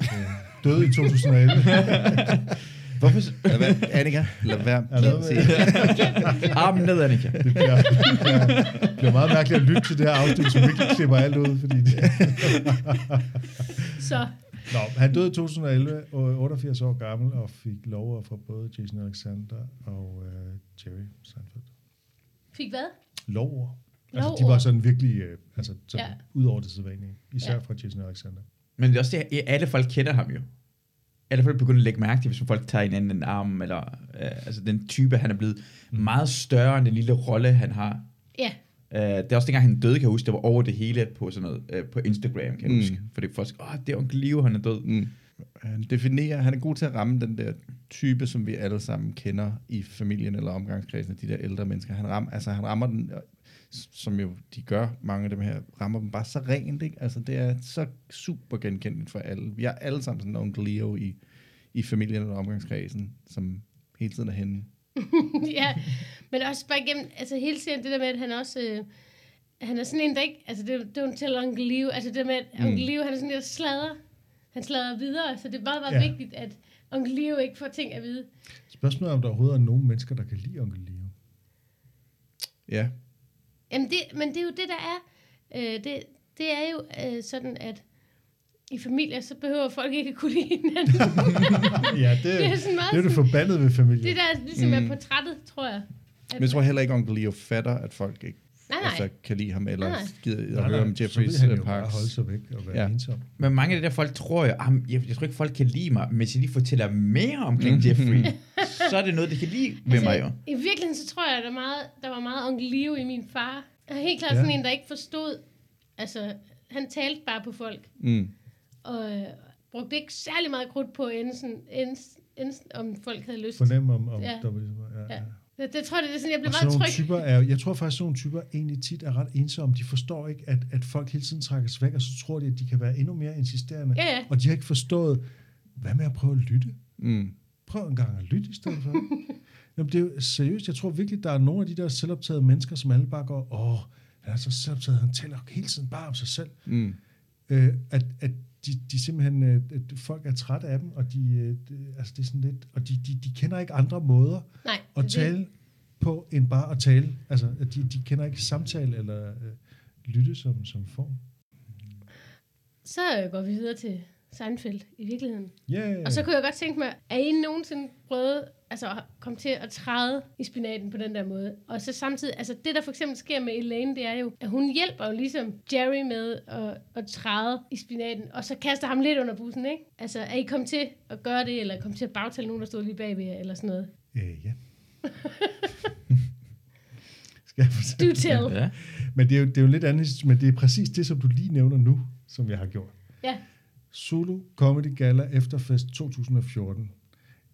Øh, døde i 2011. *laughs* Hvorfor? Lad være, Annika, lad være. Armen ned, Annika. Det bliver, det bliver meget mærkeligt at lytte til det her afsnit, som virkelig klipper alt ud, fordi det, Så, Nå, han døde i 2011, og 88 år gammel, og fik lover fra både Jason Alexander og øh, Jerry Seinfeld. fik hvad? Lover. Altså, de Lovord. var sådan virkelig, øh, altså, sådan, Ja. ud over det sædvanlige. Især Ja. fra Jason Alexander. Men det er også det, at alle folk kender ham jo. Alle folk begynder at lægge mærke til, hvis folk tager en anden arm, eller øh, altså den type, han er blevet Mm. meget større end den lille rolle, han har. Ja, Uh, det er også dengang, han døde, kan jeg huske, det var over det hele på sådan noget, uh, på Instagram, kan jeg Mm. huske. Fordi folk åh, oh, det er onkel Leo, han er død. Mm. Han definerer, han er god til at ramme den der type, som vi alle sammen kender i familien eller omgangskredsen, de der ældre mennesker. Han, ram, altså, han rammer den, som jo de gør, mange af dem her, rammer dem bare så rent, ikke? Altså, det er så super genkendeligt for alle. Vi er alle sammen sådan en onkel Leo i, i familien eller omgangskredsen, som hele tiden er henne. *laughs* ja. Men også bare igennem, altså hele tiden det der med, at han også, øh, han er sådan en, der ikke, altså det, don't tell Uncle Leo, altså det med, at Mm. Uncle Leo, han er sådan der sladder, han sladrer videre, så det er meget, meget Ja. vigtigt, at Onkel Leo ikke får ting at vide. Spørgsmålet er, om der overhovedet er nogen mennesker, der kan lide Onkel Leo. Ja. Jamen det, men det er jo det, der er, øh, det, det er jo øh, sådan, at i familier, så behøver folk ikke at kunne lide hinanden. *laughs* ja, det, Det er sådan meget det er det forbandet ved familien. det der ligesom Mm. er portrættet, tror jeg. Men jeg tror heller ikke, onkel Leo fatter, at folk ikke Nej. Altså, kan lide ham, eller Nej, nej. gider at Nej, høre nej, om så Jeffreys vil han jo øh, bare parks. holde sig væk og være Ja. ensom. Men mange af de der folk tror jo, ah, jeg, jeg tror ikke, folk kan lide mig, men hvis jeg lige fortæller mere omkring Jeffrey, *laughs* så er det noget, de kan lide ved mig jo. Altså, I virkeligheden, så tror jeg, at der, er meget, der var meget Onkel Leo i min far. Han er helt klart Ja. sådan en, der ikke forstod, altså, han talte bare på folk, Mm. og øh, brugte ikke særlig meget krudt på, sådan, inden, inden, om folk havde lyst. Fornem om, om Ja. ja. der var ligesom, ja, Ja. ja. Det, det tror jeg, det er sådan, jeg blev Og meget tryg. typer er, jeg tror faktisk, sådan nogle typer egentlig tit er ret ensomme. De forstår ikke, at, at folk hele tiden trækkes væk, og så tror de, at de kan være endnu mere insisterende. Ja, ja. Og de har ikke forstået, hvad med at prøve at lytte? Mm. Prøv en gang at lytte i stedet for. *laughs* Jamen, det er jo seriøst. Jeg tror virkelig, der er nogle af de der selvoptagede mennesker, som alle bare går, åh, han er så selvoptaget, han taler hele tiden bare om sig selv. Mm. Øh, at, at de, de simpelthen, øh, at folk er trætte af dem, og de, øh, det, altså det er sådan lidt, og de, de, de kender ikke andre måder Nej, at er det. tale på, end bare at tale. Altså, de, de kender ikke samtale eller øh, lytte som, som form. Så øh, går vi videre til Seinfeld i virkeligheden. Yeah. Og så kunne jeg godt tænke mig, er I nogensinde prøvet altså, komme til at træde i spinaten på den der måde. Og så samtidig, altså det der for eksempel sker med Elaine, det er jo, at hun hjælper jo ligesom Jerry med at, at træde i spinaten, og så kaster ham lidt under bussen, ikke? Altså, er I kommet til at gøre det, eller kommet til at bagtale nogen, der stod lige bagved jer, eller sådan noget? Øh, ja. *laughs* Skal jeg fortælle? Do tell. Ja. Men det er, jo, det er jo lidt andet, men det er præcis det, som du lige nævner nu, som jeg har gjort. Ja. Zulu Comedy Gala Efterfest 2014.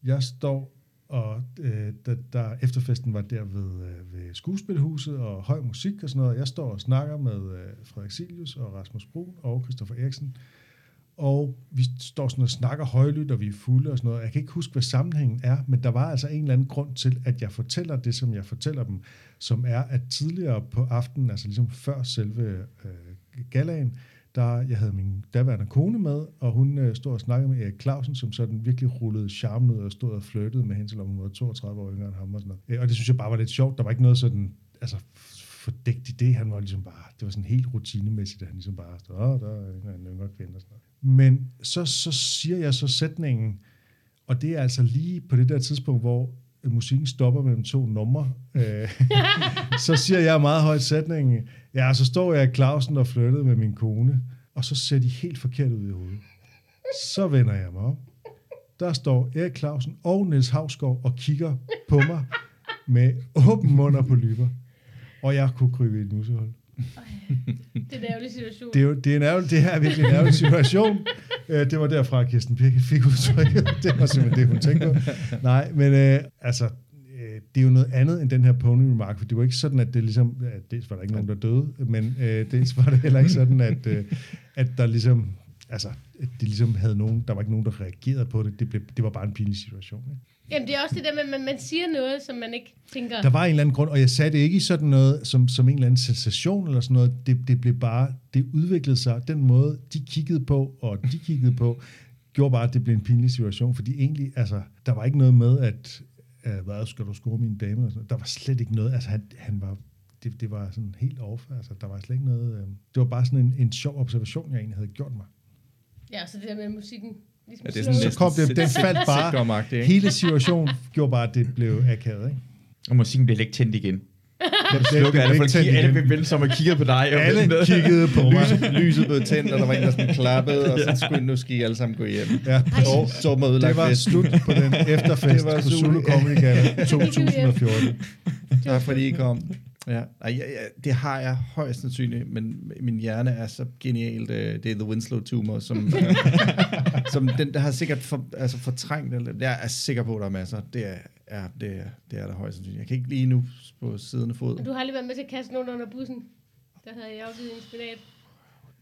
Jeg står, og øh, da, der efterfesten var der ved, øh, ved skuespilhuset og høj musik og sådan noget. Jeg står og snakker med øh, Frederik Silius og Rasmus Brun og Christoffer Eriksen. Og vi står sådan og snakker højlydt, og vi er fulde og sådan noget. Jeg kan ikke huske, hvad sammenhængen er, men der var altså en eller anden grund til, at jeg fortæller det, som jeg fortæller dem, som er, at tidligere på aftenen, altså ligesom før selve øh, galaen, der jeg havde min daværende kone med, og hun øh, stod og snakkede med Erik Clausen, som sådan virkelig rullede charmen ud og stod og flyttede med hende, selvom hun var 32 år yngre end ham og sådan noget. Øh, Og det synes jeg bare var lidt sjovt. Der var ikke noget sådan, altså fordægt i det. Han var ligesom bare, det var sådan helt rutinemæssigt, at han ligesom bare stod, åh, der er en yngre kvinde og sådan noget. Men så, så siger jeg så sætningen, og det er altså lige på det der tidspunkt, hvor musikken stopper mellem to numre, øh, *laughs* så siger jeg meget højt sætningen, ja, så står jeg i Clausen og flyttede med min kone, og så ser de helt forkert ud i hovedet. Så vender jeg mig op. Der står Erik Clausen og Niels Havsgaard og kigger på mig med åben mund og på lyber. Og jeg kunne krybe i et musehul. Det er en ærgerlig situation. Det er, jo, det, er en ærgerlig, det her er virkelig en ærgerlig situation. *laughs* Øh, det var derfra, at Kirsten Birke fik udtrykket. *laughs* Det var simpelthen det, hun tænkte på. Nej, men øh, altså, øh, det er jo noget andet end den her pony remark, for det var ikke sådan, at det ligesom, ja, dels var der ikke nogen, der døde, men øh, dels var det heller ikke sådan, at, øh, at der ligesom, altså, at de ligesom havde nogen, der var ikke nogen, der reagerede på det. Det, blev, det var bare en pinlig situation. Ikke? Jamen, det er også det der med, at man, man siger noget, som man ikke tænker... Der var en eller anden grund, og jeg sagde det ikke i sådan noget, som, som en eller anden sensation eller sådan noget. Det, det blev bare, det udviklede sig. Den måde, de kiggede på, og de kiggede på, gjorde bare, at det blev en pinlig situation. Fordi egentlig, altså, der var ikke noget med, at, øh, hvad skal du score min dame? Og sådan noget. Der var slet ikke noget. Altså, han, han var, det, det var sådan helt off. Altså, der var slet ikke noget. Øh, det var bare sådan en, en sjov observation, jeg egentlig havde gjort mig. Ja, så det der med musikken... Ligesom Ja, det er sådan Så kom det, den faldt bare, hele situationen gjorde bare, at det blev akavet, ikke? Og musikken blev ikke tændt igen. *laughs* Det Slukker alle, blev folk alle igen. vil vende sig om og kigger på dig. og Alle venter. kiggede på mig. Lyset, lyset blev tændt, og der var en, der sådan klappede, og så skulle nu skal I alle sammen gå hjem. Ja, Så, så må det var slut på den *laughs* efterfest Det var på Zulu. Comedy Gala *laughs* 2014. Tak fordi I kom. Ja, Ej, ja, ja, det har jeg højst sandsynligt, men min hjerne er så genialt. øh, Det er The Winslow Tumor, som, *laughs* *laughs* som den, der har sikkert for, altså fortrængt. Eller, jeg er sikker på, at der er masser. Det er, er, det er, det er der højst sandsynligt. Jeg kan ikke lige nu på siddende fod. Men Du har lige været med til at kaste nogen under bussen. Der havde jeg afgivet en spinat.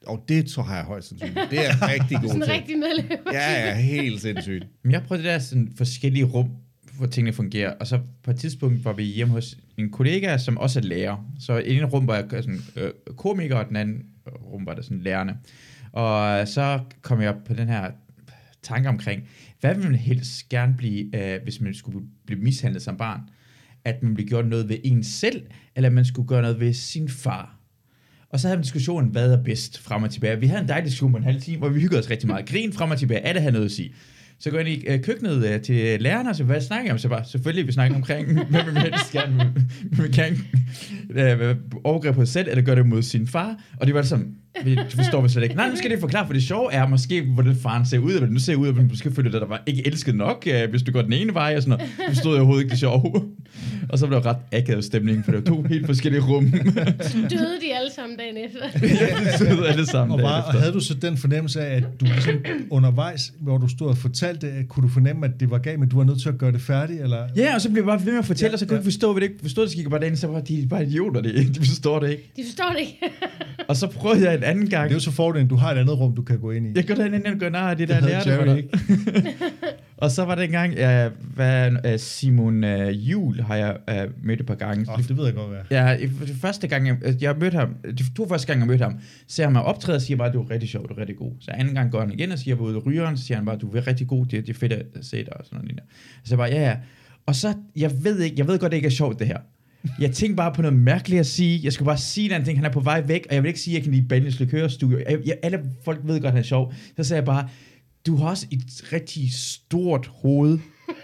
Og det tror jeg højst sandsynligt. Det er rigtig god Sådan en rigtig medlem. Ja, ja, helt sindssygt. Men jeg prøvede det der sådan forskellige rum, hvor tingene fungerer. Og så på et tidspunkt var vi hjemme hos en kollega, som også er lærer. Så i en rum var jeg sådan, øh, komiker, og den anden rum var der sådan lærerne. Og så kom jeg på den her tanke omkring, hvad vil man helst gerne blive, øh, hvis man skulle blive mishandlet som barn? At man blev gjort noget ved en selv, eller at man skulle gøre noget ved sin far? Og så havde vi diskussionen, hvad er bedst frem og tilbage. Vi havde en dejlig diskussion på en halv time, hvor vi hyggede os rigtig meget. Grin frem og tilbage. Alle havde noget at sige. Så går jeg ind i øh, køkkenet øh, til lærerne, og så hvad snakker jeg om? Så bare, selvfølgelig, vi snakker omkring, *laughs* hvad vil man helst gerne, vil man kan øh, overgreb på sig selv, eller gøre det mod sin far. Og det var sådan, vi det forstår vi slet ikke. Nej, nu skal det forklare, for det sjove er måske, hvordan faren ser ud, eller nu ser ud, at man måske føler, at der var ikke elsket nok, øh, hvis du går den ene vej, og sådan noget. Det forstod jeg overhovedet ikke det sjove. Og så blev der ret akavet stemning, for det var to helt forskellige rum. Døde de alle sammen dagen efter. *laughs* ja, det alle sammen. Og, dagen efter. og havde du så den fornemmelse af, at du ligesom undervejs, hvor du stod og fortalte det, kunne du fornemme, at det var galt, men du var nødt til at gøre det færdigt? Eller? Ja, og så blev jeg bare ved med at fortælle, Ja, og så kunne jeg ja. ikke forstå, hvad det ikke forstod, det gik jeg bare derinde, så var de bare idioter, det. de forstår det ikke. De forstår det ikke. Og så prøvede jeg en anden gang. Det er jo så fordelen, du har et andet rum, du kan gå ind i. Jeg går derinde og gør nej, det Det der lærte Jerry ikke. *laughs* Og så var det engang, uh, hvad, uh, Simon uh, Jul har jeg uh, mødt et par gange. Oh, det ved jeg godt, hvad. Ja, første gang, jeg, jeg mødte ham, de to første gange, jeg mødte ham, ser han mig optræde og siger bare, du er rigtig sjov, du er rigtig god. Så anden gang går han igen og siger, jeg af rygeren, så siger han bare, du er rigtig god, det, det er fedt at se dig og sådan noget. Så jeg bare, ja, ja. Og så, jeg ved ikke, jeg ved godt, det ikke er sjovt, det her. Jeg tænkte bare på noget mærkeligt at sige. Jeg skulle bare sige en anden ting. Han er på vej væk, og jeg vil ikke sige, at jeg kan lide Banjos Likørstudio. Jeg, jeg, alle folk ved godt, at han er sjov. Så sagde jeg bare, du har også et rigtig stort hoved. *laughs*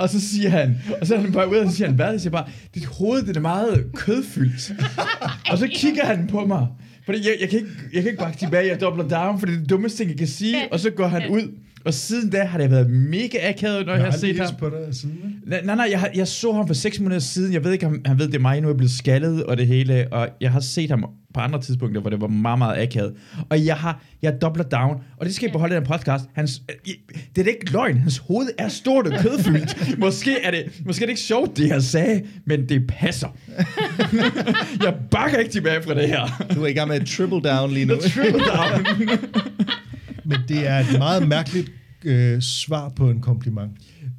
og så siger han, og så er han bare ud, og så siger han, hvad? Jeg siger bare, dit hoved, det er meget kødfyldt. *laughs* og så kigger han på mig. Fordi jeg, jeg, kan ikke, jeg kan ikke bakke tilbage, jeg dobler down, for det er det dummeste ting, jeg kan sige. Og så går han ud, og siden da har det været mega akavet, når jeg, Jeg har set ham. på dig siden? Nej, nej, nej jeg, har- jeg så ham for seks måneder siden. Jeg ved ikke, om han ved, det er mig. Nu er jeg blevet skaldet og det hele. Og jeg har set ham på andre tidspunkter, hvor det var meget, meget akavet. Og jeg har, jeg dobler down. Og det skal I beholde i den podcast. Hans, øh, det er da ikke løgn. Hans hoved er stort og kødfyldt. *laughs* måske, er det, måske er det ikke sjovt, det jeg sagde, men det passer. *laughs* jeg bakker ikke tilbage fra det her. Du er i gang med et triple down lige *laughs* nu. Triple down. Men det er et meget mærkeligt øh, svar på en kompliment.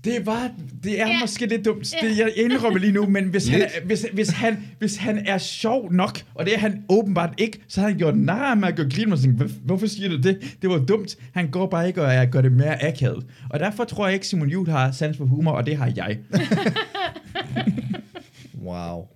Det var, det er Ja. måske lidt dumt. Ja. Det, jeg indrømmer lige nu, men hvis han, er, hvis, hvis, han, hvis han er sjov nok, og det er han åbenbart ikke, så har han gjort nar med at gøre grin, og tænkt, "Hvor- hvorfor siger du det? Det var dumt. Han går bare ikke og gør det mere akavet. Og derfor tror jeg ikke, Simon Juhl har sans for humor, og det har jeg. Wow.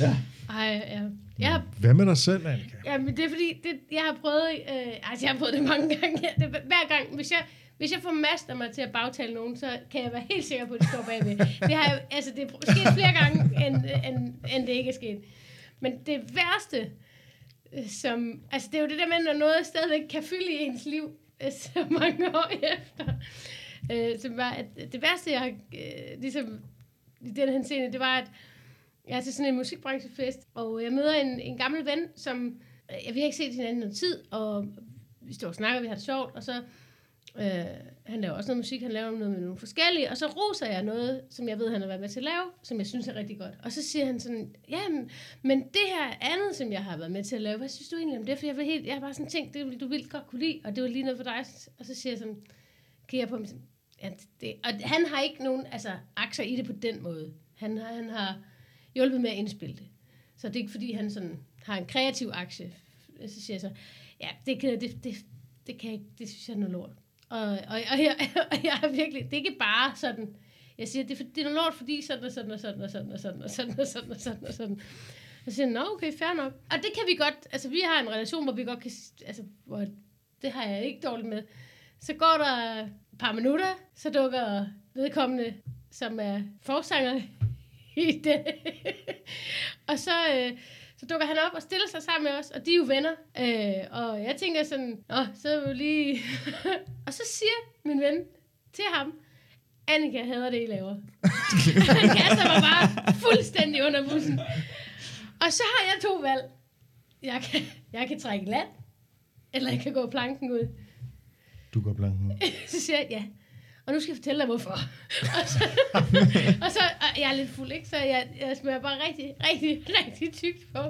Ja. Ej, ja. Jeg Hvad med dig selv, Annika? Ja, men det er fordi, det, jeg har prøvet, øh, altså jeg har prøvet det mange *laughs* gange. Det, hver gang, hvis jeg, hvis jeg får master mig til at bagtale nogen, så kan jeg være helt sikker på, at de står bagved. Det har jeg, altså det er sket flere gange, end, end, end det ikke er sket. Men det værste, øh, som, altså det er jo det der med, når noget stadigvæk kan fylde i ens liv, øh, så mange år *laughs* efter. Øh, som var, at det værste, jeg har, øh, ligesom i den henseende, det var, at jeg er til sådan en musikbranchefest, og jeg møder en, en gammel ven, som øh, jeg vi har ikke set hinanden i noget tid, og vi står og snakker, vi har det sjovt, og så øh, han laver også noget musik, han laver noget med nogle forskellige, og så roser jeg noget, som jeg ved, han har været med til at lave, som jeg synes er rigtig godt. Og så siger han sådan, ja, men, det her andet, som jeg har været med til at lave, hvad synes du egentlig om det? For jeg, vil helt, jeg har bare sådan tænkt, det ville du vildt godt kunne lide, og det var lige noget for dig. Og så siger jeg sådan, kigger jeg på ham sådan, ja, det, og han har ikke nogen altså, aktier i det på den måde. Han, har- han har hjulpet med at indspille det. Så det er ikke fordi, han sådan har en kreativ aktie. Så siger jeg så, ja, det kan, det, det, det kan jeg ikke, det synes jeg er noget lort. Og, og, og, jeg, *laughs* og jeg er virkelig, det er ikke bare sådan, jeg siger, det er, det er noget lort, fordi sådan og sådan og sådan og sådan og sådan og sådan og sådan og sådan og sådan. Og så siger nå okay, fair nok. Og det kan vi godt, altså vi har en relation, hvor vi godt kan, altså, hvor det har jeg ikke dårligt med. Så går der et par minutter, så dukker vedkommende, som er forsanger i det. *laughs* og så, øh, så dukker han op og stiller sig sammen med os, og de er jo venner. Øh, og jeg tænker sådan, åh, så er vi lige... *laughs* og så siger min ven til ham, Annika hader det, I laver. *laughs* han kaster mig bare fuldstændig under bussen. Og så har jeg to valg. Jeg kan, jeg kan trække land, eller jeg kan gå planken ud. Du går blanken. Så siger jeg, ja. Og nu skal jeg fortælle dig, hvorfor. *laughs* og, så, og så, og jeg er lidt fuld, ikke? Så jeg, jeg smører bare rigtig, rigtig, rigtig tykt på.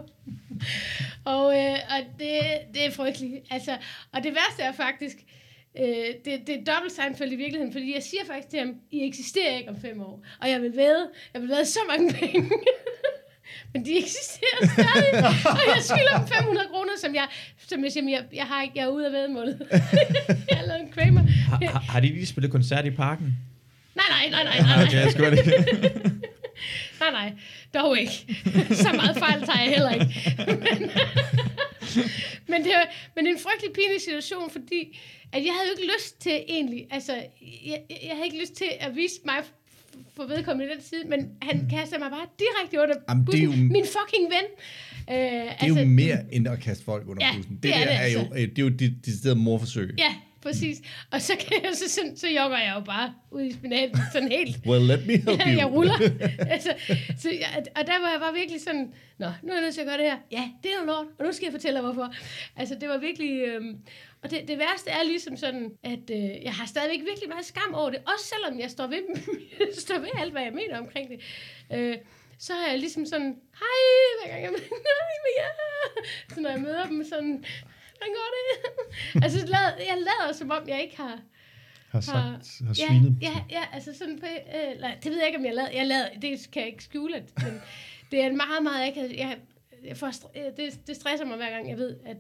og øh, og det, det er frygteligt. Altså, og det værste er faktisk, øh, det, det er dobbelt Seinfeld i virkeligheden, fordi jeg siger faktisk til ham, I eksisterer ikke om fem år. Og jeg vil væde, jeg vil væde så mange penge. *laughs* Men de eksisterer stadig. og jeg skylder dem 500 kroner, som jeg, som jeg siger, jeg, jeg, har ikke, jeg er ude af vedmålet. *laughs* jeg har lavet en Kramer. Har, har, har de lige spillet koncert i parken? Nej, nej, nej, nej, nej. Okay, jeg skulle det. *laughs* nej, nej, dog ikke. Så meget fejl tager jeg heller ikke. men, *laughs* men, det er, men det er en frygtelig pinlig situation, fordi at jeg havde jo ikke lyst til egentlig, altså, jeg, jeg havde ikke lyst til at vise mig for vedkommende i den side, men han kaster mig bare direkte under Jamen, det er bussen. jo- Min fucking ven. Øh, Det er jo mere end at kaste folk under Ja, bussen. Det, det er det er jo, altså. øh, det er jo de, de steder morforsøg. Ja, præcis. Og så, kan jeg, så, så, så jogger jeg jo bare ud i spinaten, sådan helt. *laughs* Well, let me help you. jeg ruller. *laughs* altså, så jeg, og der var jeg bare virkelig sådan, nå, nu er jeg nødt til at gøre det her. Ja, det er noget lort, og nu skal jeg fortælle dig, hvorfor. Altså, det var virkelig... Øhm, og det, det værste er ligesom sådan, at øh, jeg har stadigvæk virkelig meget skam over det. Også selvom jeg står ved, *laughs* står ved alt, hvad jeg mener omkring det. Øh, så er jeg ligesom sådan, hej, hver gang jeg nej, men ja. Så når jeg møder dem, sådan, hvordan går det? altså, lad, jeg lader som om, jeg ikke har, Har sagt, har ja, svinet. ja, ja, altså sådan på, øh, nej, det ved jeg ikke, om jeg lavede, jeg lavede, det kan jeg ikke skjule, men det er meget, meget, jeg, kan, jeg, jeg får, øh, det, det stresser mig hver gang, jeg ved, at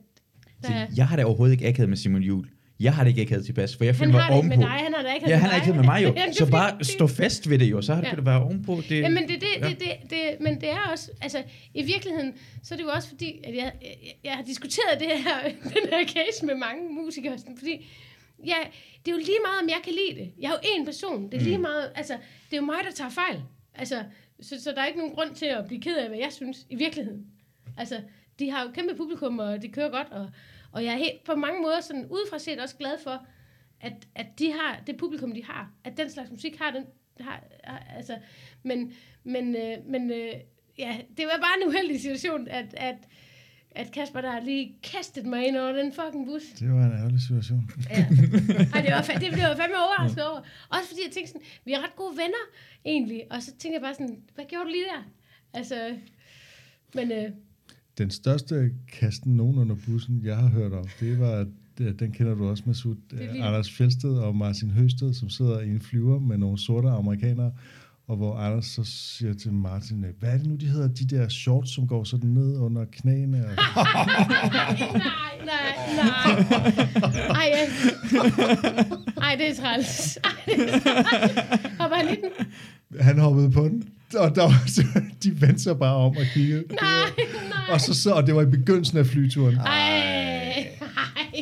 Så jeg har det overhovedet ikke akavet med Simon Juhl. Jeg har det ikke akavet tilpas, for jeg han føler mig har det ikke med ovenpå. dig, han har det ikke Ja, han har ikke med mig jo. *laughs* Det Så bare det- stå fast ved det jo, så har det, Ja. kan det være ovenpå. Det, Jamen, det, det, ja. det, det, det, men det er også, altså, i virkeligheden, så er det jo også fordi, at jeg, jeg, jeg har diskuteret det her, *laughs* den her case med mange musikere, sådan, fordi ja, det er jo lige meget, om jeg kan lide det. Jeg er jo én person. Det er lige meget, altså, det er jo mig, der tager fejl. Altså, så, så der er ikke nogen grund til at blive ked af, hvad jeg synes, i virkeligheden. Altså, de har jo kæmpe publikum, og det kører godt, og, og jeg er helt, på mange måder sådan udefra set også glad for, at, at de har, det publikum, de har, at den slags musik har den, har, altså, men, men, øh, men øh, ja, det var bare en uheldig situation, at, at, at Kasper der lige kastet mig ind over den fucking bus. Det var en ærgerlig situation. Ja. Ej, det, var, fa- det blev jeg fandme overrasket over. Også fordi jeg tænkte sådan, vi er ret gode venner, egentlig. Og så tænkte jeg bare sådan, hvad gjorde du lige der? Altså, men øh, Den største kasten nogen under bussen, jeg har hørt om, det var, den kender du også, Masud, Anders Fjeldsted og Martin Høsted, som sidder i en flyver med nogle sorte amerikanere, og hvor Anders så siger til Martin, hvad er det nu, de hedder, de der shorts, som går sådan ned under knæene? Og, *laughs* nej, nej, nej. Ej, ja. Ej, det er træls. Ej, det er træls. Hopper han i den? han hoppede på den, *laughs* og der var, så, de vendte sig bare om og kiggede. Nej, nej. Og, så, så, og det var i begyndelsen af flyturen. Ej, ej,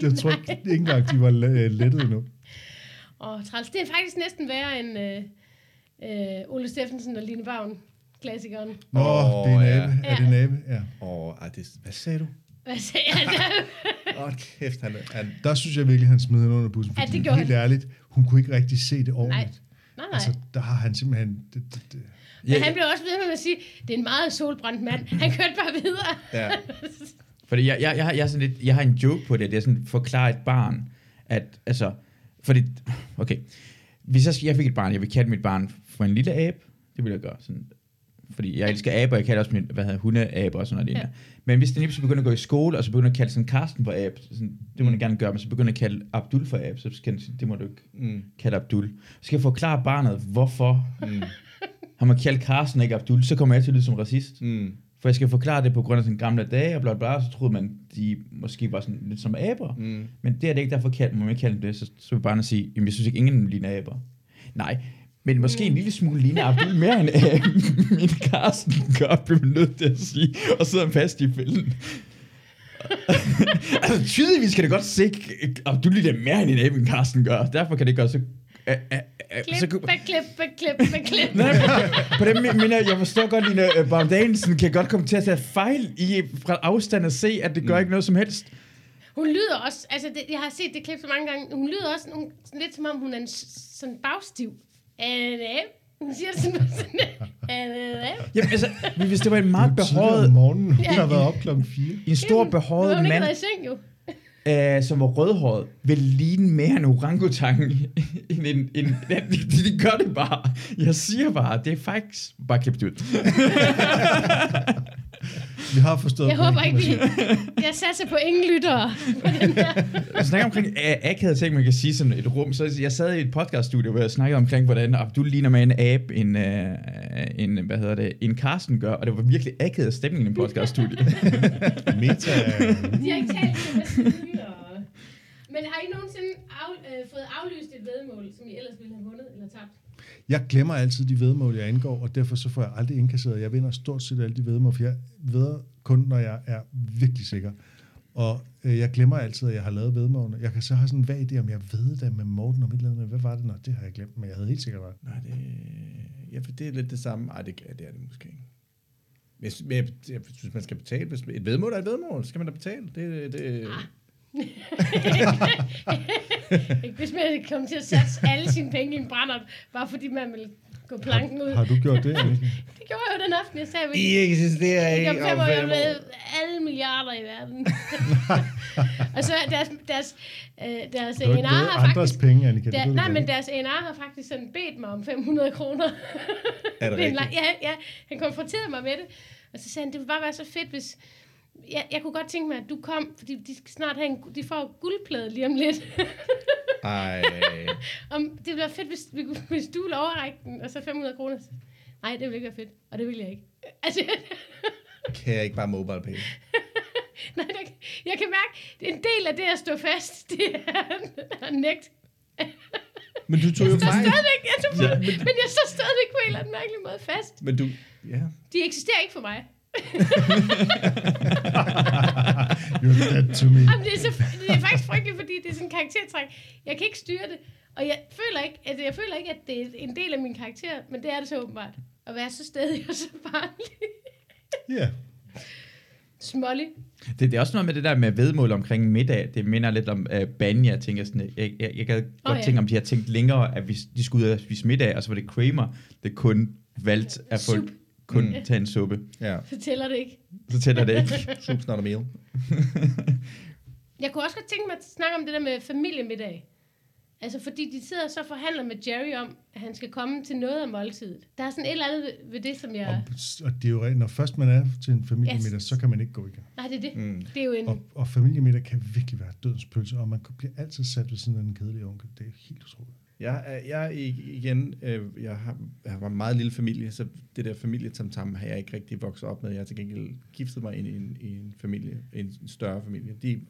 Jeg tror ikke, ikke engang, de var le- lettet endnu. Åh, træls. Det er faktisk næsten værre end øh, øh, Ole Steffensen og Line Bavn, klassikeren. Nå, Åh, det er en ja. Er det en abe? Ja. Åh, ej, det, hvad sagde du? Hvad sagde jeg? *laughs* Åh, oh, kæft, han, han, Der synes jeg virkelig, han smed hende under bussen. Ja, det gjorde helt han. ærligt, hun kunne ikke rigtig se det Nej, ordentligt. nej, nej. Altså, der har han simpelthen... Det, det, det. Men han blev også ved med at sige, det er en meget solbrændt mand. Han kørte bare videre. ja. *laughs* Fordi jeg, jeg, jeg, har- jeg, er sådan lidt, jeg har en joke på det, det er sådan, forklare et barn, at, altså, fordi, okay, hvis jeg, jeg fik et barn, jeg vil kalde mit barn for en lille abe, det vil jeg gøre, sådan, fordi jeg elsker aber, jeg kalder også min, hvad hedder, hundeaber og sådan noget. Ja. Men hvis den lige så begynder at gå i skole, og så begynder at kalde sådan Karsten for abe, sådan, det må den gerne gøre, men så begynder at kalde Abdul for abe, så skal den det må du ikke Mm. kalde Abdul. Så skal jeg forklare barnet, hvorfor Mm. han må kalde Karsten ikke Abdul, så kommer jeg til at lyde som racist. Mm. For jeg skal forklare det på grund af sådan gamle dage, og bla bla, så troede man, de måske var sådan lidt som aber. Mm. Men det er det ikke, derfor kan, må man ikke kalde dem det. Så, så vil bare sige, jamen jeg synes ikke, ingen ligner aber. Nej, men måske en lille smule ligner Abdul mere end *laughs* abe. Min Carsten gør, bliver man nødt til at sige, og sidder han fast i fælden. altså *laughs* tydeligvis kan det godt se, Abdul ligner mere end en abe, end Carsten gør. Derfor kan det godt så... Uh, uh, uh, så Klip, bæk, klip, klip, bæk, klip. Nej, men på den mener jeg, forstår godt, Line uh, Baum Danielsen kan godt komme til at tage fejl i fra afstand og se, at det gør ikke noget som helst. Hun lyder også, altså det, jeg har set det klip så mange gange, hun lyder også sådan lidt som om hun er en sådan bagstiv. Øh, Hun siger det sådan, sådan øh, Jamen, altså, hvis det var en meget Det er behåret, om morgenen. Hun har været op klokken 4. en stor behåret har hun ikke mand, været i seng jo. øh, som var rødhåret, vil ligne mere en orangutang *laughs* end en... en, en de, de gør det bare. Jeg siger bare, det er faktisk bare klippet ud. *laughs* Vi har forstået Jeg håber ikke, vi, jeg satser på ingen lyttere. *laughs* Jeg snakker omkring akavede ting, man kan sige sådan et rum. Så jeg sad i et podcaststudie, hvor jeg snakkede omkring, hvordan Abdul ligner med en abe, en, øh, en, hvad hedder det, en Carsten gør, og det var virkelig akavet stemning i en podcaststudie. *laughs* Meta. De har ikke talt til. Men har I nogensinde af, øh, fået aflyst et vedmål, som I ellers ville have vundet eller tabt? Jeg glemmer altid de vedmål, jeg indgår, og derfor så får jeg aldrig indkasseret. Jeg vinder stort set alle de vedmål, for jeg ved kun, når jeg er virkelig sikker. Og øh, jeg glemmer altid, at jeg har lavet vedmålene. Jeg kan så have sådan en vag idé, om jeg ved det med Morten om et eller andet. Hvad var det? Nå, det har jeg glemt, men jeg havde helt sikkert været. Nej, det, ja, for det er lidt det samme. Ej, det, det er det måske ikke. Men jeg, men jeg, jeg synes, man skal betale. Hvis et vedmål er et vedmål, så skal man da betale. Det, det, Ikke *laughs* hvis man kommer til at satse alle sine penge i en brændert, bare fordi man vil gå planken ud. Har du gjort det? *laughs* Det gjorde jeg jo den aften, jeg sagde, I eksisterer jeg ikke kom fem om år, jeg med alle milliarder i verden. *laughs* og så deres, deres, øh, deres Det det var har andres faktisk... penge, Annika. Det Der, du nej, men deres A&R har faktisk sådan bedt mig om 500 kroner. Er det er en rigtigt? Ja, ja, han konfronterede mig med det. Og så sagde han, det ville bare være så fedt, hvis... Jeg, jeg kunne godt tænke mig, at du kom, fordi de skal snart have en, de får guldplade lige om lidt. Ej, *laughs* om, det ville være fedt, hvis, vi kunne- hvis du ville overrække den, og så 500 kroner. Nej, det ville ikke være fedt, og det ville jeg ikke. Altså, *laughs* kan jeg ikke bare mobile pay? *laughs* nej, der, jeg kan mærke, en del af det at stå fast, det er at nægte. Men du tog jo Jeg står fejl. stadigvæk, jeg tog, ja, men, men jeg står stadigvæk på en eller anden mærkelig måde fast. Men du, ja. De eksisterer ikke for mig. You're dead to me. Jamen, det, er så, det er faktisk frygteligt, fordi det er sådan en karaktertræk. Jeg kan ikke styre det, og jeg føler ikke, at jeg føler ikke, at det er en del af min karakter, men det er det så åbenbart. At være så stedig og så farlig. Ja. Smålig. Det, det er også noget med det der med vedmål omkring middag. Det minder lidt om uh, Banya, jeg tænker sådan. Jeg, jeg, jeg kan godt oh, ja. tænke, om de har tænkt længere, at vi, de skulle ud og spise middag, og så var det Kramer, der kun valgte at få Sup. Kun Mm. tage en suppe. Ja. Så tæller det ikke. Så tæller det ikke. *laughs* Soup's not a meal. *laughs* Jeg kunne også godt tænke mig at snakke om det der med familiemiddag. Altså, fordi de sidder og så forhandler med Jerry om, at han skal komme til noget af måltidet. Der er sådan et eller andet ved, det, som jeg... Og, og det er jo rent, når først man er til en familiemiddag, Yes. så kan man ikke gå igen. Nej, det er det. Mm. Det er jo en... Og, og familiemiddag kan virkelig være dødens pølse, og man bliver altid sat ved sådan en kedelig onkel. Det er helt utroligt. Jeg, er- jeg er igen, øh, jeg har, jeg har en meget lille familie, så det der familietamtam har jeg ikke rigtig vokset op med. Jeg har til gengæld giftet mig ind i en, i en familie, en større familie. De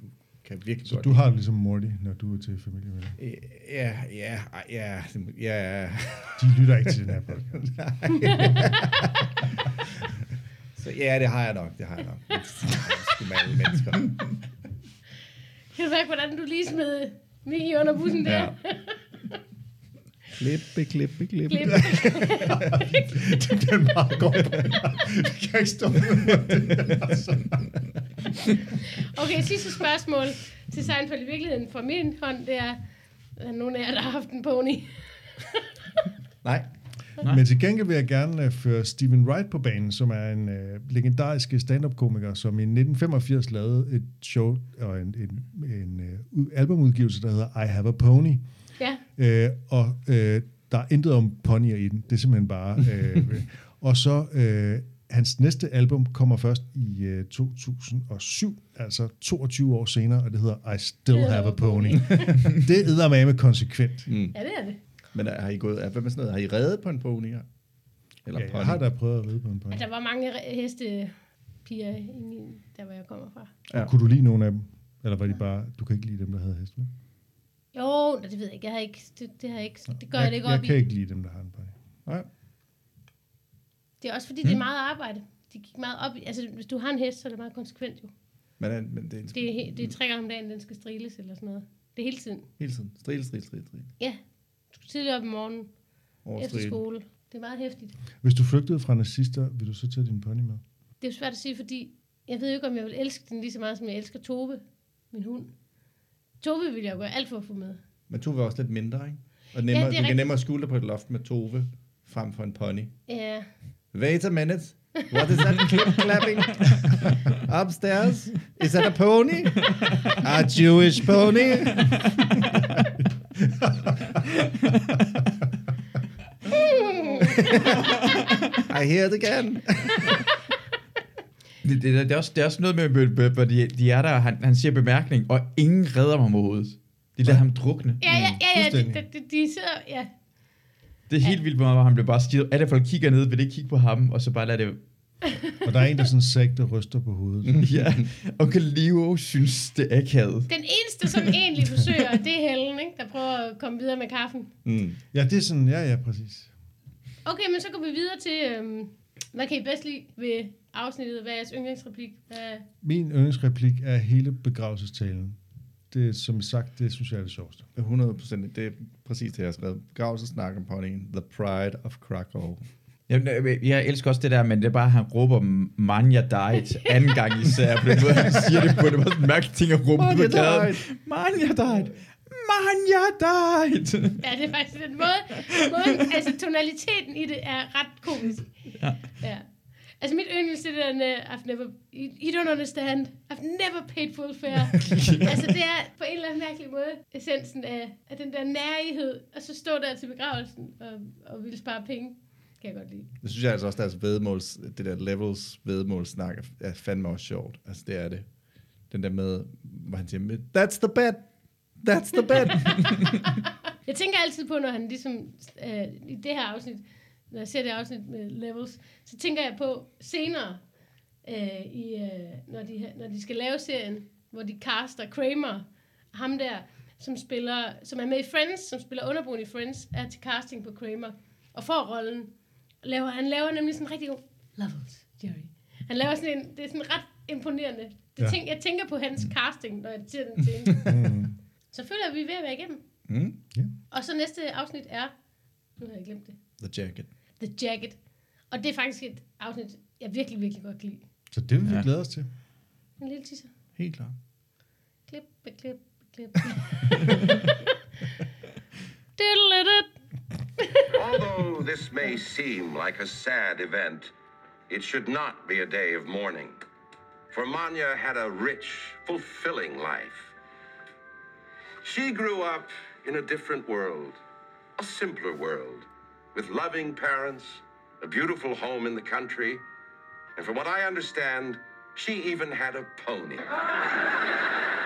kan virkelig Så godt du har det ligesom Morty, når du er til familiemiddag. Øh, Ja, ja, ja, ja. De lytter ikke til den her podcast. *laughs* Så ja, det har jeg nok, det har jeg nok. Det er med mennesker. Kan du mærke, hvordan du lige smed Miki under bussen der? Ja. *laughs* Klippe, klippe, klippe. Klip. *laughs* det er meget godt. Det kan ikke stå Okay, sidste spørgsmål til Seinfeld i virkeligheden fra min hånd, det er, er nogen af jer, der har haft en pony? *laughs* Nej. Men til gengæld vil jeg gerne uh, føre Stephen Wright på banen, som er en uh, legendarisk stand-up-komiker, som i 1985 lavede et show og en, en, en uh, albumudgivelse, der hedder I Have a Pony. Ja. Øh, og øh, der er intet om ponyer i den. Det er simpelthen bare... *laughs* Øh, og så øh, hans næste album kommer først i øh, 2007, altså 22 år senere, og det hedder I Still Have a Pony. det er med konsekvent. Mm. Ja, det er det. Men har I gået, hvad med sådan noget, har I reddet på en pony? her? Eller Ja, jeg pony? har da prøvet at ride på en pony. Der var mange heste piger i min, der hvor jeg kommer fra. Ja. Kunne du lide nogle af dem? Eller var de bare... Du kan ikke lide dem, der havde hest, vel? Jo, det ved jeg ikke. Jeg har ikke det, det, har jeg ikke, det gør jeg, jeg, ikke jeg op kan i. ikke lide dem, der har en pony. Nej. Det er også fordi, Hmm. det er meget arbejde. De gik meget op i, altså hvis du har en hest, så er det meget konsekvent jo. Men, men det er en Det er, det er tre gange om dagen, den skal striles eller sådan noget. Det er hele tiden. hele tiden. Stril, stril, stril, stril. Ja, du skal tidligere op i morgen, Over efter skole. Det er meget hæftigt. Hvis du flygtede fra nazister, vil du så tage din pony med? Det er svært at sige, fordi jeg ved jo ikke, om jeg vil elske den lige så meget, som jeg elsker Tove, min hund. Tove vil jeg gøre alt for at få med. Men Tove er også lidt mindre, ikke? Og nemmere, er du kan rigtigt. nemmere skule dig på et loft med Tove, frem for en pony. Ja, Wait a minute. What is that clip clapping *laughs* upstairs? Is that a pony? A Jewish pony? *laughs* I hear it again. *laughs* Det, det, det, er også, det er også noget med, med- med- hvor de, de er der, og han, han siger bemærkning, og ingen redder ham overhovedet. De lader ham drukne. ja, ja, ja, ja de, de, de, de sidder, ja. Det er helt vildt, hvor han bliver bare stiget. Alle folk kigger ned, vil ikke kigge på ham, og så bare lade det... *laughs* Og der er en, der sådan sægter ryster på hovedet. ja, onkel Leo synes, det er akavet. Den eneste, som egentlig forsøger, det er Helen, ikke? der prøver at komme videre med kaffen. Mm. Ja, det er sådan, ja, ja, præcis. Okay, men så går vi videre til, øhm, hvad kan I bedst lide ved afsnittet? Hvad er jeres yndlingsreplik? Hvad... Min yndlingsreplik er hele begravelsestalen. Det er, som sagt, det synes jeg er det sjoveste. 100 procent. Det er præcis det, jeg har skrevet. Begravelsesnak om ponyen. The Pride of Krakow. Jamen, øh, jeg elsker også det der, men det er bare, at han råber Manja died anden gang især. På den måde, han siger det på, det var sådan en mærkelig ting at råbe Manja ud på gaden. died. Manja died. Manja died. Ja, det er faktisk den måde, måde, altså tonaliteten i det er ret komisk. Ja. ja. Altså mit yndlings, det er den, uh, I've never, you, you don't understand, I've never paid full fare. *laughs* altså det er på en eller anden mærkelig måde essensen af, af den der nærighed, og så stå der til begravelsen og, og ville spare penge. Kan jeg godt lide. Det synes jeg altså også, deres vedmåls, det der levels vedmålsnak er, er fandme også sjovt. Altså, det er det. Den der med, hvor han siger, that's the bet, that's the bet. *laughs* Jeg tænker altid på, når han ligesom, øh, i det her afsnit, når jeg ser det afsnit med levels, så tænker jeg på senere, øh, i, øh, når, de, når de skal lave serien, hvor de caster Kramer, ham der, som spiller, som er med i Friends, som spiller underboen i Friends, er til casting på Kramer, og får rollen. Laver, han laver nemlig sådan en rigtig god levels, Jerry. Han laver sådan en, det er sådan ret imponerende. Det Ja. tænk, jeg tænker på hans casting, når jeg ser den *laughs* til. Mm. Så føler jeg, at vi er ved at være igennem. Mm? Og så næste afsnit er... Nu har jeg glemt det. The Jacket. The Jacket. Og det er faktisk et afsnit, jeg virkelig, virkelig godt kan lide. Så det vil vi Ja. glæde os til. En lille teaser. Helt klart. Klip, klip, klip. *laughs* Diddle-it. Although this may seem like a sad event, it should not be a day of mourning. For Manya had a rich, fulfilling life. She grew up in a different world, a simpler world, with loving parents, a beautiful home in the country, and from what I understand, she even had a pony. *laughs*